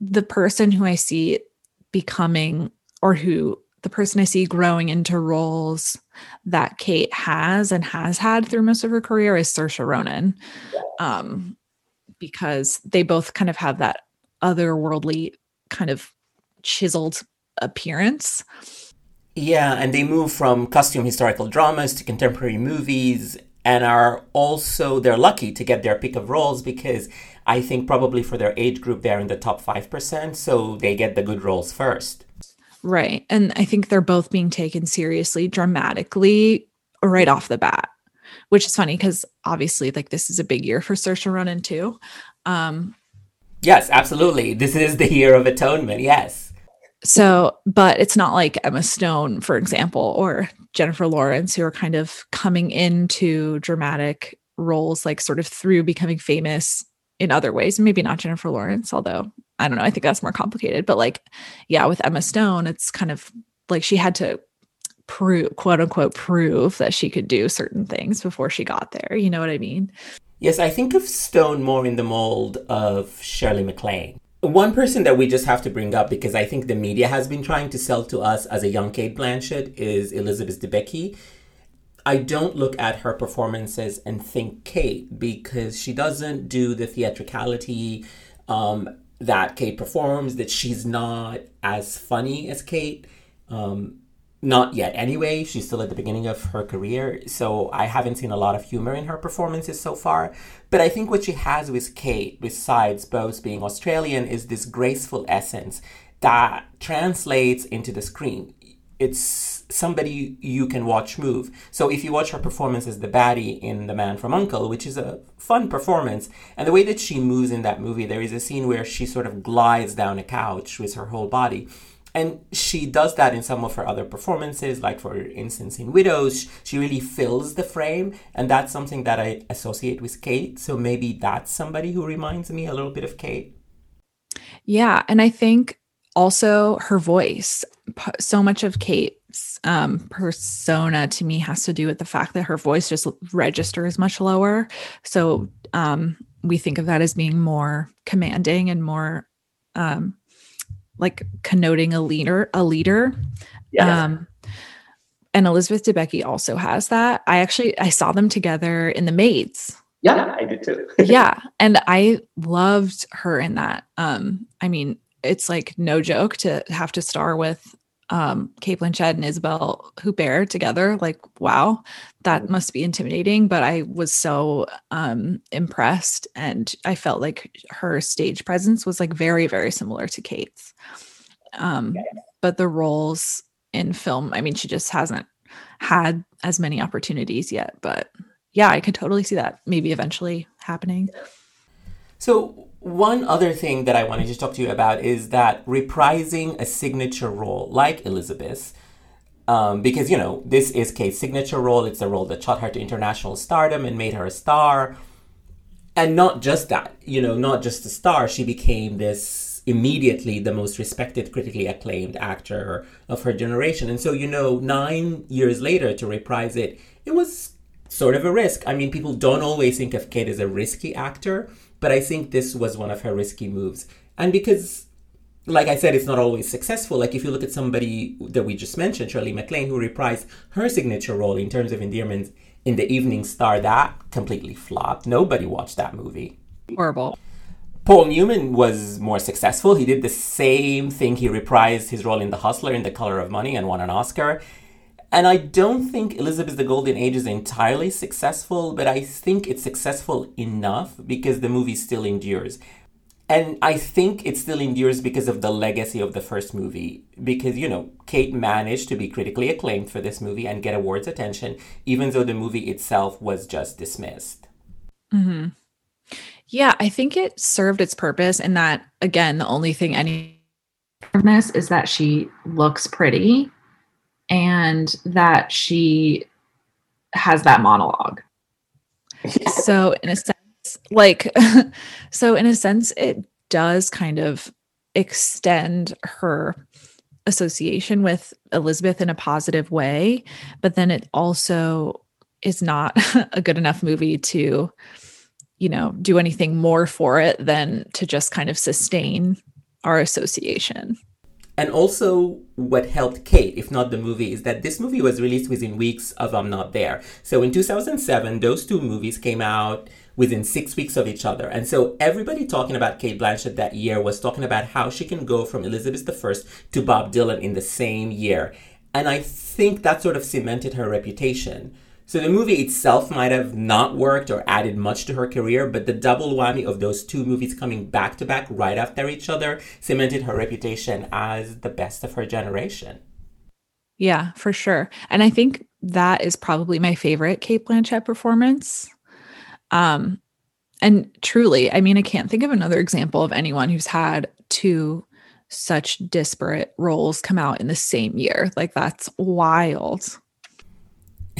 the person who I see becoming or who the person I see growing into roles that Cate has and has had through most of her career is Saoirse Ronan. Um, because they both kind of have that otherworldly kind of chiseled appearance. Yeah, and they move from costume historical dramas to contemporary movies and are also they're lucky to get their pick of roles because I think probably for their age group they're in the top 5%, so they get the good roles first. Right. And I think they're both being taken seriously dramatically right off the bat, which is funny because obviously like this is a big year for Saoirse Ronan too. Um Yes, absolutely. This is the year of atonement. Yes. So, but it's not like Emma Stone, for example, or Jennifer Lawrence, who are kind of coming into dramatic roles, like sort of through becoming famous in other ways. Maybe not Jennifer Lawrence, although I don't know. I think that's more complicated. But like, yeah, with Emma Stone, it's kind of like she had to prove, quote unquote, prove that she could do certain things before she got there. You know what I mean? Yes, I think of Stone more in the mold of Shirley MacLaine. One person that we just have to bring up because I think the media has been trying to sell to us as a young Cate Blanchett is Elizabeth Debicki. I don't look at her performances and think Cate because she doesn't do the theatricality um, that Cate performs, that she's not as funny as Cate. Um, not yet anyway. She's still at the beginning of her career so i haven't seen a lot of humor in her performances so far. But i think what she has with Cate besides both being australian is this graceful essence that translates into the screen. It's somebody you can watch move. So if you watch her performance as the baddie in the man from uncle which is a fun performance and the way that she moves in that movie there is a scene where she sort of glides down a couch with her whole body and she does that in some of her other performances, like for instance in Widows, she really fills the frame, and that's something that I associate with Cate. So maybe that's somebody who reminds me a little bit of Cate. Yeah, and I think also her voice. So much of Cate's um, persona to me has to do with the fact that her voice just registers much lower. So um, we think of that as being more commanding and more um, like connoting a leader, a leader. Yeah. Um, and Elizabeth Debicki also has that. I actually I saw them together in The Maids. Yeah, I did too. yeah, and I loved her in that. Um, I mean, it's like no joke to have to star with um Cate Blanchett and Isabelle Huppert together. Like, wow, that must be intimidating. But I was so um impressed and I felt like her stage presence was like very, very similar to Cate's. Um, but the roles in film, I mean, she just hasn't had as many opportunities yet. But yeah, I could totally see that maybe eventually happening. So one other thing that I wanted to talk to you about is that reprising a signature role like Elizabeth, um, because you know this is Cate's signature role. It's a role that shot her to international stardom and made her a star, and not just that. You know, not just a star. She became this immediately the most respected, critically acclaimed actor of her generation. And so, you know, nine years later to reprise it, it was sort of a risk. I mean, people don't always think of Kate as a risky actor, but I think this was one of her risky moves. And because, like I said, it's not always successful. Like if you look at somebody that we just mentioned, Shirley MacLaine, who reprised her signature role in terms of endearment in The Evening Star, that completely flopped. Nobody watched that movie. Horrible. Paul Newman was more successful. He did the same thing. He reprised his role in The Hustler in The Color of Money and won an Oscar. And I don't think Elizabeth the Golden Age is entirely successful, but I think it's successful enough because the movie still endures. And I think it still endures because of the legacy of the first movie. Because, you know, Kate managed to be critically acclaimed for this movie and get awards attention, even though the movie itself was just dismissed. Mm-hmm. Yeah, I think it served its purpose in that again, the only thing any this is that she looks pretty and that she has that monologue. so in a sense, like so in a sense it does kind of extend her association with Elizabeth in a positive way, but then it also is not a good enough movie to you know, do anything more for it than to just kind of sustain our association. And also, what helped Cate, if not the movie, is that this movie was released within weeks of I'm Not There. So in 2007, those two movies came out within six weeks of each other. And so everybody talking about Cate Blanchett that year was talking about how she can go from Elizabeth I to Bob Dylan in the same year. And I think that sort of cemented her reputation. So the movie itself might have not worked or added much to her career, but the double whammy of those two movies coming back to back right after each other cemented her reputation as the best of her generation. Yeah, for sure. And I think that is probably my favorite Cate Blanchett performance. Um and truly, I mean, I can't think of another example of anyone who's had two such disparate roles come out in the same year. Like that's wild.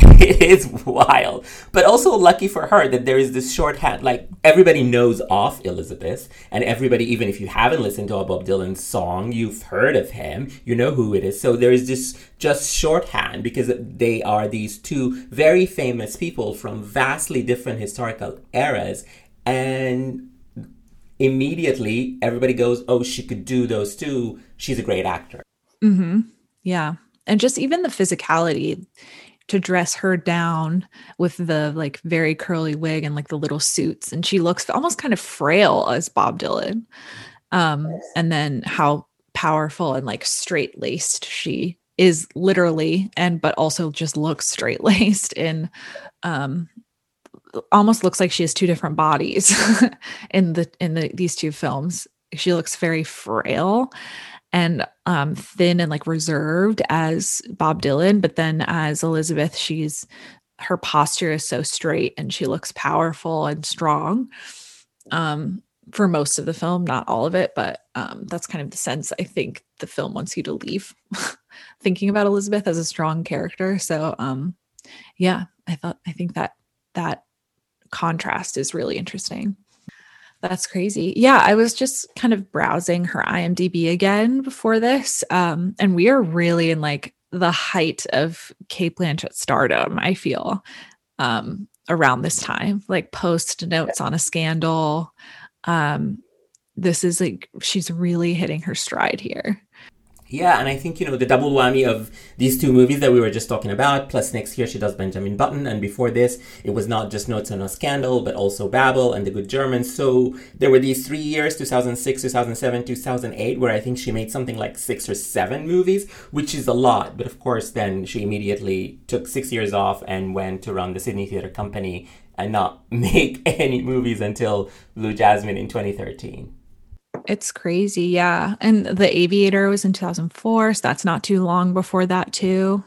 it is wild. But also lucky for her that there is this shorthand. Like everybody knows of Elizabeth, and everybody, even if you haven't listened to a Bob Dylan song, you've heard of him. You know who it is. So there is this just shorthand because they are these two very famous people from vastly different historical eras, and immediately everybody goes, "Oh, she could do those two. She's a great actor." Mm-hmm. Yeah, and just even the physicality to dress her down with the like very curly wig and like the little suits and she looks almost kind of frail as Bob Dylan. Um and then how powerful and like straight laced she is literally and but also just looks straight laced in um almost looks like she has two different bodies in the in the these two films. She looks very frail and um, thin and like reserved as Bob Dylan, but then as Elizabeth, she's her posture is so straight and she looks powerful and strong. Um, for most of the film, not all of it, but um, that's kind of the sense I think the film wants you to leave thinking about Elizabeth as a strong character. So, um, yeah, I thought I think that that contrast is really interesting. That's crazy. Yeah, I was just kind of browsing her IMDb again before this. Um, and we are really in like the height of Cate Blanchett stardom, I feel, um, around this time, like post notes on a scandal. Um, this is like she's really hitting her stride here. Yeah, and I think, you know, the double whammy of these two movies that we were just talking about, plus next year she does Benjamin Button, and before this, it was not just Notes on a Scandal, but also Babel and The Good German. So there were these three years, 2006, 2007, 2008, where I think she made something like six or seven movies, which is a lot. But of course, then she immediately took six years off and went to run the Sydney Theatre Company and not make any movies until Blue Jasmine in 2013. It's crazy. Yeah. And The Aviator was in 2004. So that's not too long before that, too.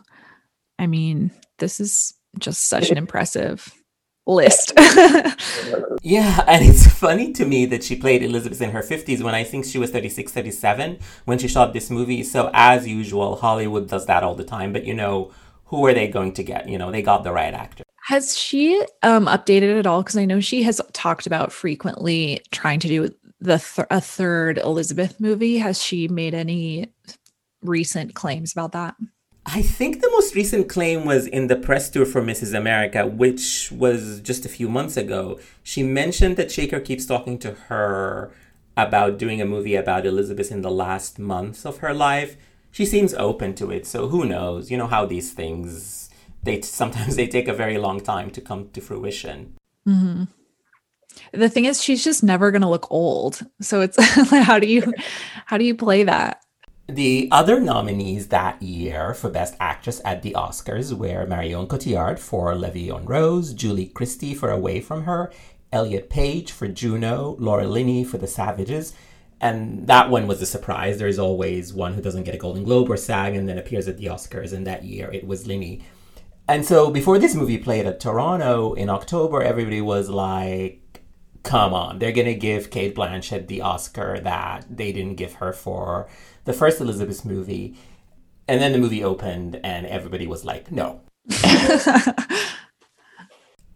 I mean, this is just such an impressive list. yeah. And it's funny to me that she played Elizabeth in her 50s when I think she was 36, 37 when she shot this movie. So, as usual, Hollywood does that all the time. But, you know, who are they going to get? You know, they got the right actor. Has she um, updated at all? Because I know she has talked about frequently trying to do the th- a third Elizabeth movie. Has she made any recent claims about that? I think the most recent claim was in the press tour for Mrs. America, which was just a few months ago. She mentioned that Shekhar keeps talking to her about doing a movie about Elizabeth in the last months of her life. She seems open to it, so who knows? You know how these things they sometimes they take a very long time to come to fruition. Mm-hmm the thing is she's just never going to look old so it's how do you how do you play that the other nominees that year for Best Actress at the Oscars were Marion Cotillard for La Vie en Rose, Julie Christie for Away from Her, Elliot Page for Juno, Laura Linney for The Savages, and that one was a surprise. There's always one who doesn't get a Golden Globe or SAG and then appears at the Oscars, and that year it was Linney. And so before this movie played at Toronto in October, everybody was like, come on, they're gonna give Cate Blanchett the Oscar that they didn't give her for the first Elizabeth movie. And then the movie opened and everybody was like, no.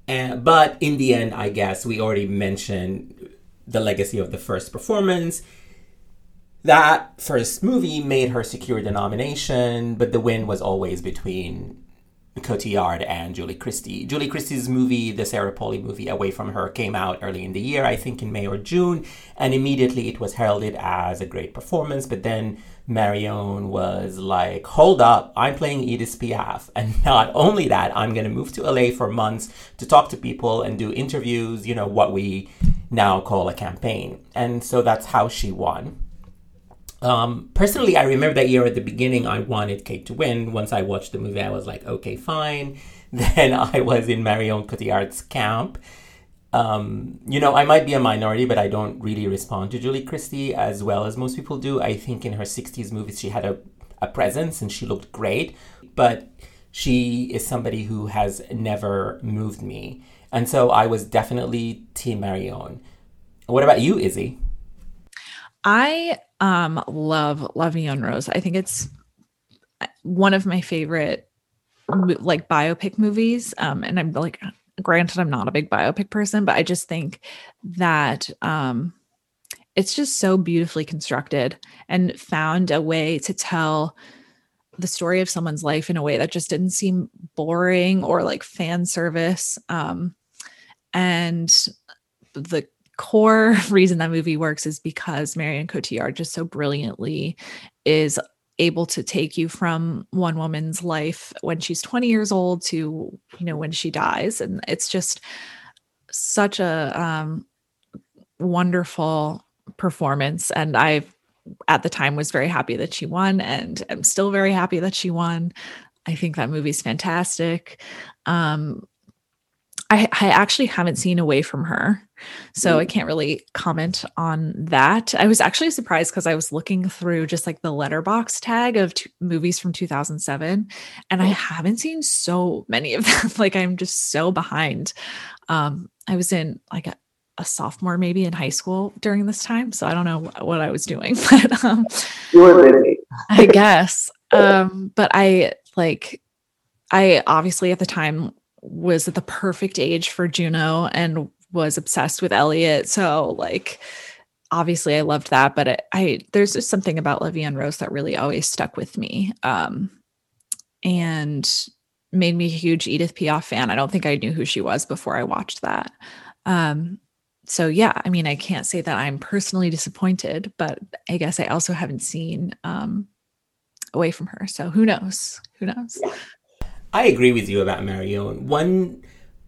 and, but in the end, I guess we already mentioned the legacy of the first performance. That first movie made her secure the nomination, but the win was always between Cotillard and Julie Christie. Julie Christie's movie, the Sarah Polley movie, Away from Her, came out early in the year, I think in May or June, and immediately it was heralded as a great performance. But then Marion was like, hold up, I'm playing Edith Piaf. And not only that, I'm going to move to LA for months to talk to people and do interviews, you know, what we now call a campaign. And so that's how she won. Um, personally, I remember that year at the beginning, I wanted Cate to win. Once I watched the movie, I was like, okay, fine. Then I was in Marion Cotillard's camp. Um, you know, I might be a minority, but I don't really respond to Julie Christie as well as most people do. I think in her 60s movies, she had a, a presence and she looked great, but she is somebody who has never moved me. And so I was definitely Team Marion. What about you, Izzy? I um love La Vie en Rose. I think it's one of my favorite like biopic movies. Um, and I'm like, granted, I'm not a big biopic person, but I just think that um it's just so beautifully constructed and found a way to tell the story of someone's life in a way that just didn't seem boring or like fan service. Um, and the core reason that movie works is because Marion Cotillard just so brilliantly is able to take you from one woman's life when she's 20 years old to you know when she dies. And it's just such a um, wonderful performance. And i at the time was very happy that she won and i'm still very happy that she won. I think that movie's fantastic. Um, I, I actually haven't seen away from her so I can't really comment on that. I was actually surprised because I was looking through just like the Letterboxd tag of t- movies from 2007 and I haven't seen so many of them. like I'm just so behind. Um I was in like a, a sophomore maybe in high school during this time, so I don't know what I was doing, but um You were busy. I guess. Um but I like I obviously at the time was at the perfect age for Juno and was obsessed with Elliot. So like obviously I loved that, but it, I there's just something about Vie en Rose that really always stuck with me. Um and made me a huge Edith Piaf fan. I don't think I knew who she was before I watched that. Um so yeah, I mean I can't say that I'm personally disappointed, but I guess I also haven't seen um away from her. So who knows? Who knows? I agree with you about Marion. One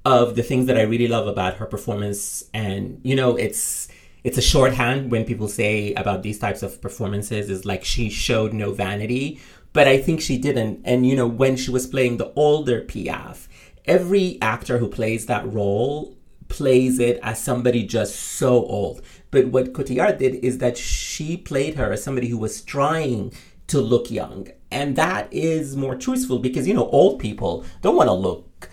of the things that I really love about her performance, and you know, it's it's a shorthand when people say about these types of performances is like she showed no vanity, but I think she didn't. And you know, when she was playing the older Piaf, every actor who plays that role plays it as somebody just so old. But what Cotillard did is that she played her as somebody who was trying to look young. And that is more truthful because, you know, old people don't want to look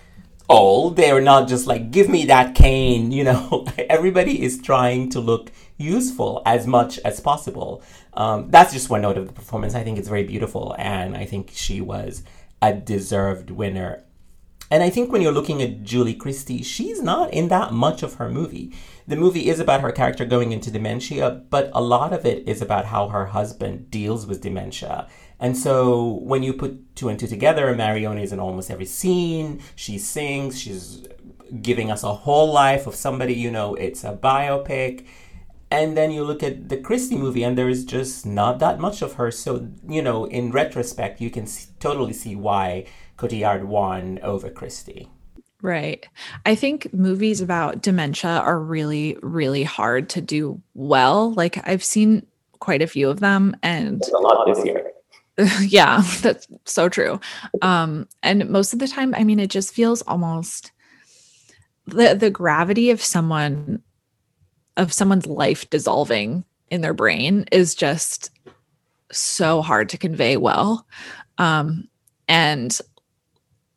old. They're not just like, give me that cane. You know, everybody is trying to look useful as much as possible. Um, that's just one note of the performance. I think it's very beautiful. And I think she was a deserved winner. And I think when you're looking at Julie Christie, she's not in that much of her movie. The movie is about her character going into dementia, but a lot of it is about how her husband deals with dementia. And so when you put two and two together, Marion is in almost every scene. She sings, she's giving us a whole life of somebody, you know, it's a biopic. And then you look at the Christie movie, and there is just not that much of her. So, you know, in retrospect, you can see, totally see why Cotillard won over Christie. Right. I think movies about dementia are really, really hard to do well. Like I've seen quite a few of them and a lot this year. yeah, that's so true. Um, and most of the time, I mean, it just feels almost the the gravity of someone of someone's life dissolving in their brain is just so hard to convey well. Um, and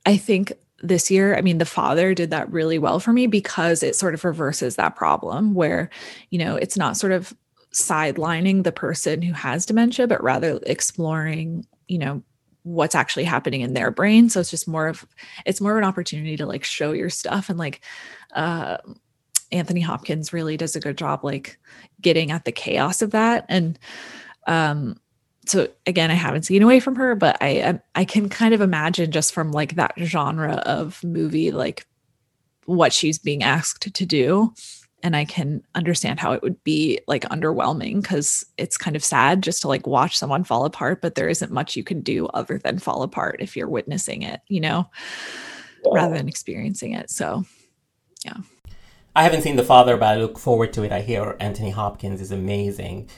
I think this year, I mean, the father did that really well for me because it sort of reverses that problem where, you know, it's not sort of sidelining the person who has dementia, but rather exploring, you know, what's actually happening in their brain. So it's just more of it's more of an opportunity to like show your stuff. And like uh Anthony Hopkins really does a good job like getting at the chaos of that. And um so again i haven't seen away from her but i i can kind of imagine just from like that genre of movie like what she's being asked to do and i can understand how it would be like underwhelming because it's kind of sad just to like watch someone fall apart but there isn't much you can do other than fall apart if you're witnessing it you know yeah. rather than experiencing it. So yeah. I haven't seen the father but i look forward to it. I hear anthony hopkins is amazing.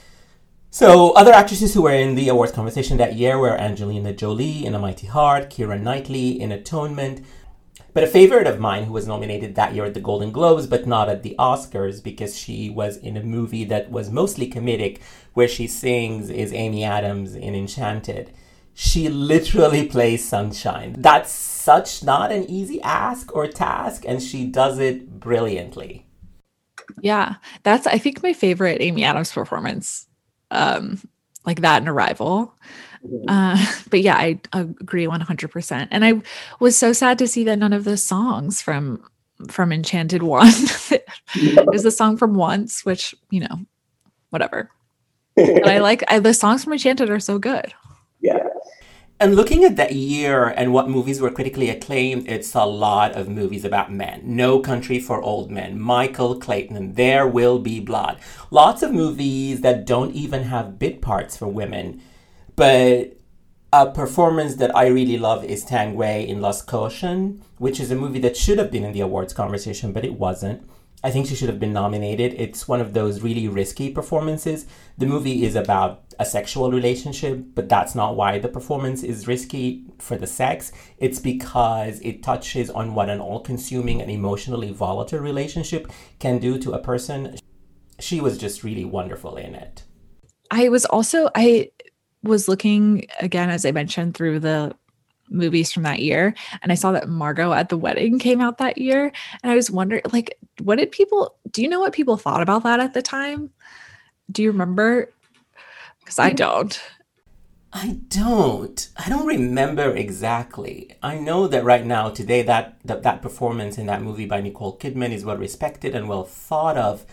So, other actresses who were in the awards conversation that year were Angelina Jolie in A Mighty Heart, Keira Knightley in Atonement, but a favorite of mine who was nominated that year at the Golden Globes, but not at the Oscars because she was in a movie that was mostly comedic, where she sings, is Amy Adams in Enchanted. She literally plays Sunshine. That's such not an easy ask or task, and she does it brilliantly. Yeah, that's I think my favorite Amy Adams performance. Um, like that in Arrival. Uh, but yeah, I agree 100%. And I was so sad to see that none of the songs from from Enchanted One is the song from Once, which, you know, whatever. But I like I, the songs from Enchanted are so good. And looking at that year and what movies were critically acclaimed, it's a lot of movies about men. No Country for Old Men, Michael Clayton, There Will Be Blood. Lots of movies that don't even have bit parts for women. But a performance that I really love is Tang Wei in Lust, Caution, which is a movie that should have been in the awards conversation, but it wasn't. I think she should have been nominated. It's one of those really risky performances. The movie is about a sexual relationship, but that's not why the performance is risky for the sex. It's because it touches on what an all consuming and emotionally volatile relationship can do to a person. She was just really wonderful in it. I was also, I was looking again, as I mentioned, through the movies from that year and I saw that Margot at the wedding came out that year and I was wondering like what did people do you know what people thought about that at the time? Do you remember? Cuz I don't. I don't. I don't remember exactly. I know that right now today that that, that performance in that movie by Nicole Kidman is well respected and well thought of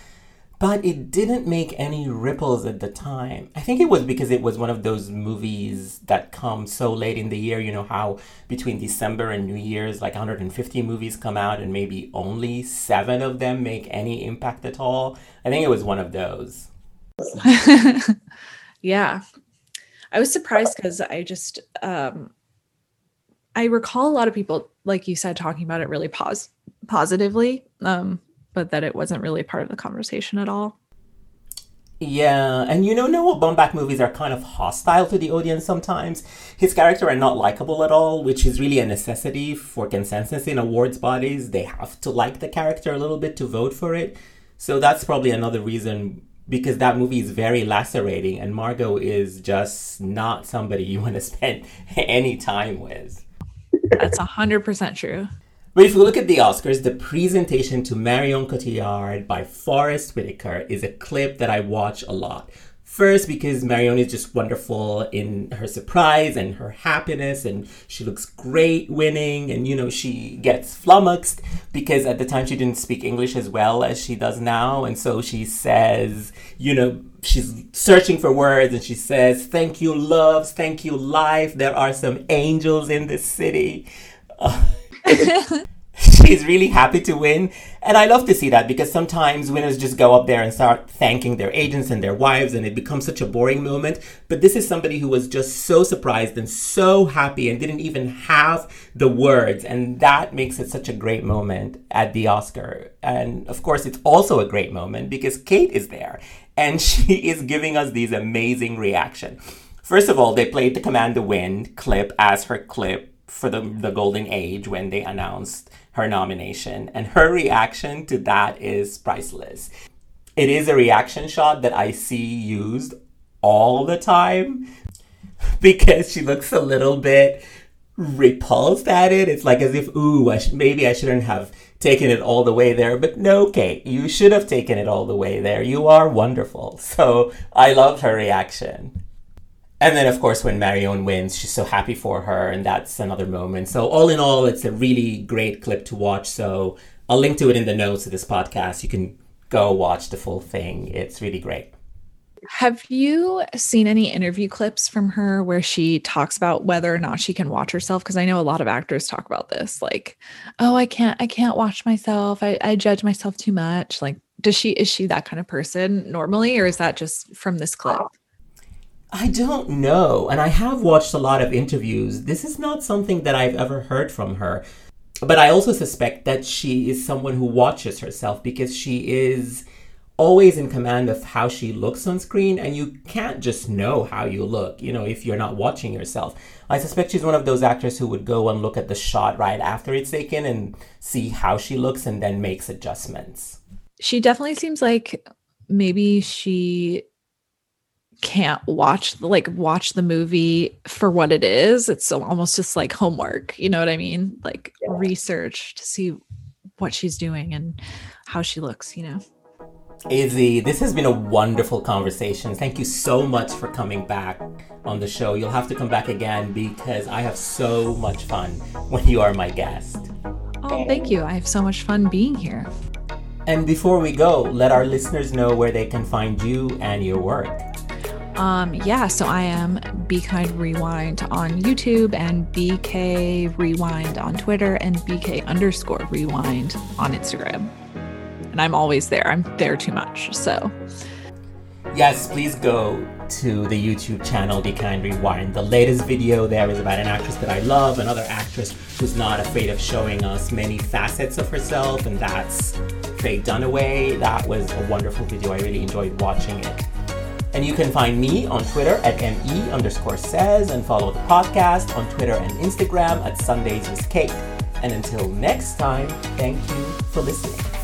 but it didn't make any ripples at the time. I think it was because it was one of those movies that come so late in the year. You know how between December and New Year's, like 150 movies come out, and maybe only seven of them make any impact at all. I think it was one of those. yeah. I was surprised because I just, um, I recall a lot of people, like you said, talking about it really pos- positively. Um, but that it wasn't really part of the conversation at all. Yeah, and you know, Noah Baumbach movies are kind of hostile to the audience sometimes. His character are not likable at all, which is really a necessity for consensus in awards bodies. They have to like the character a little bit to vote for it. So that's probably another reason because that movie is very lacerating and Margot is just not somebody you want to spend any time with. That's 100% true. But if we look at the Oscars, the presentation to Marion Cotillard by Forest Whitaker is a clip that I watch a lot. First, because Marion is just wonderful in her surprise and her happiness, and she looks great winning, and you know, she gets flummoxed because at the time she didn't speak English as well as she does now, and so she says, you know, she's searching for words and she says, Thank you, loves, thank you, life, there are some angels in this city. Uh, she's really happy to win. And I love to see that because sometimes winners just go up there and start thanking their agents and their wives, and it becomes such a boring moment. But this is somebody who was just so surprised and so happy and didn't even have the words. And that makes it such a great moment at the Oscar. And of course, it's also a great moment because Cate is there and she is giving us these amazing reactions. First of all, they played the Command the Wind clip as her clip for the, the Golden Age when they announced her nomination. And her reaction to that is priceless. It is a reaction shot that I see used all the time because she looks a little bit repulsed at it. It's like as if, ooh, I sh- maybe I shouldn't have taken it all the way there. But no, Cate, you should have taken it all the way there. You are wonderful. So I love her reaction. And then, of course, when Marion wins, she's so happy for her, and that's another moment. So, all in all, it's a really great clip to watch. So, I'll link to it in the notes of this podcast. You can go watch the full thing. It's really great. Have you seen any interview clips from her where she talks about whether or not she can watch herself? Because I know a lot of actors talk about this, like, "Oh, I can't, I can't watch myself. I, I judge myself too much." Like, does she is she that kind of person normally, or is that just from this clip? I don't know. And I have watched a lot of interviews. This is not something that I've ever heard from her. But I also suspect that she is someone who watches herself because she is always in command of how she looks on screen and you can't just know how you look you know if you're not watching yourself i suspect she's one of those actors who would go and look at the shot right after it's taken and see how she looks and then makes adjustments she definitely seems like maybe she can't watch like watch the movie for what it is it's almost just like homework you know what i mean like yeah. research to see what she's doing and how she looks you know Izzy, this has been a wonderful conversation. Thank you so much for coming back on the show. You'll have to come back again because I have so much fun when you are my guest. Oh, thank you. I have so much fun being here. And before we go, let our listeners know where they can find you and your work. Um, yeah, so I am Be Kind Rewind on YouTube and BK Rewind on Twitter and BK underscore Rewind on Instagram and I'm always there. I'm there too much. So, yes, please go to the YouTube channel Be Kind Rewind. The latest video there is about an actress that I love, another actress who's not afraid of showing us many facets of herself, and that's Faye Dunaway. That was a wonderful video. I really enjoyed watching it. And you can find me on Twitter at ME underscore says and follow the podcast on Twitter and Instagram at Sundays with Cate. And until next time, thank you for listening.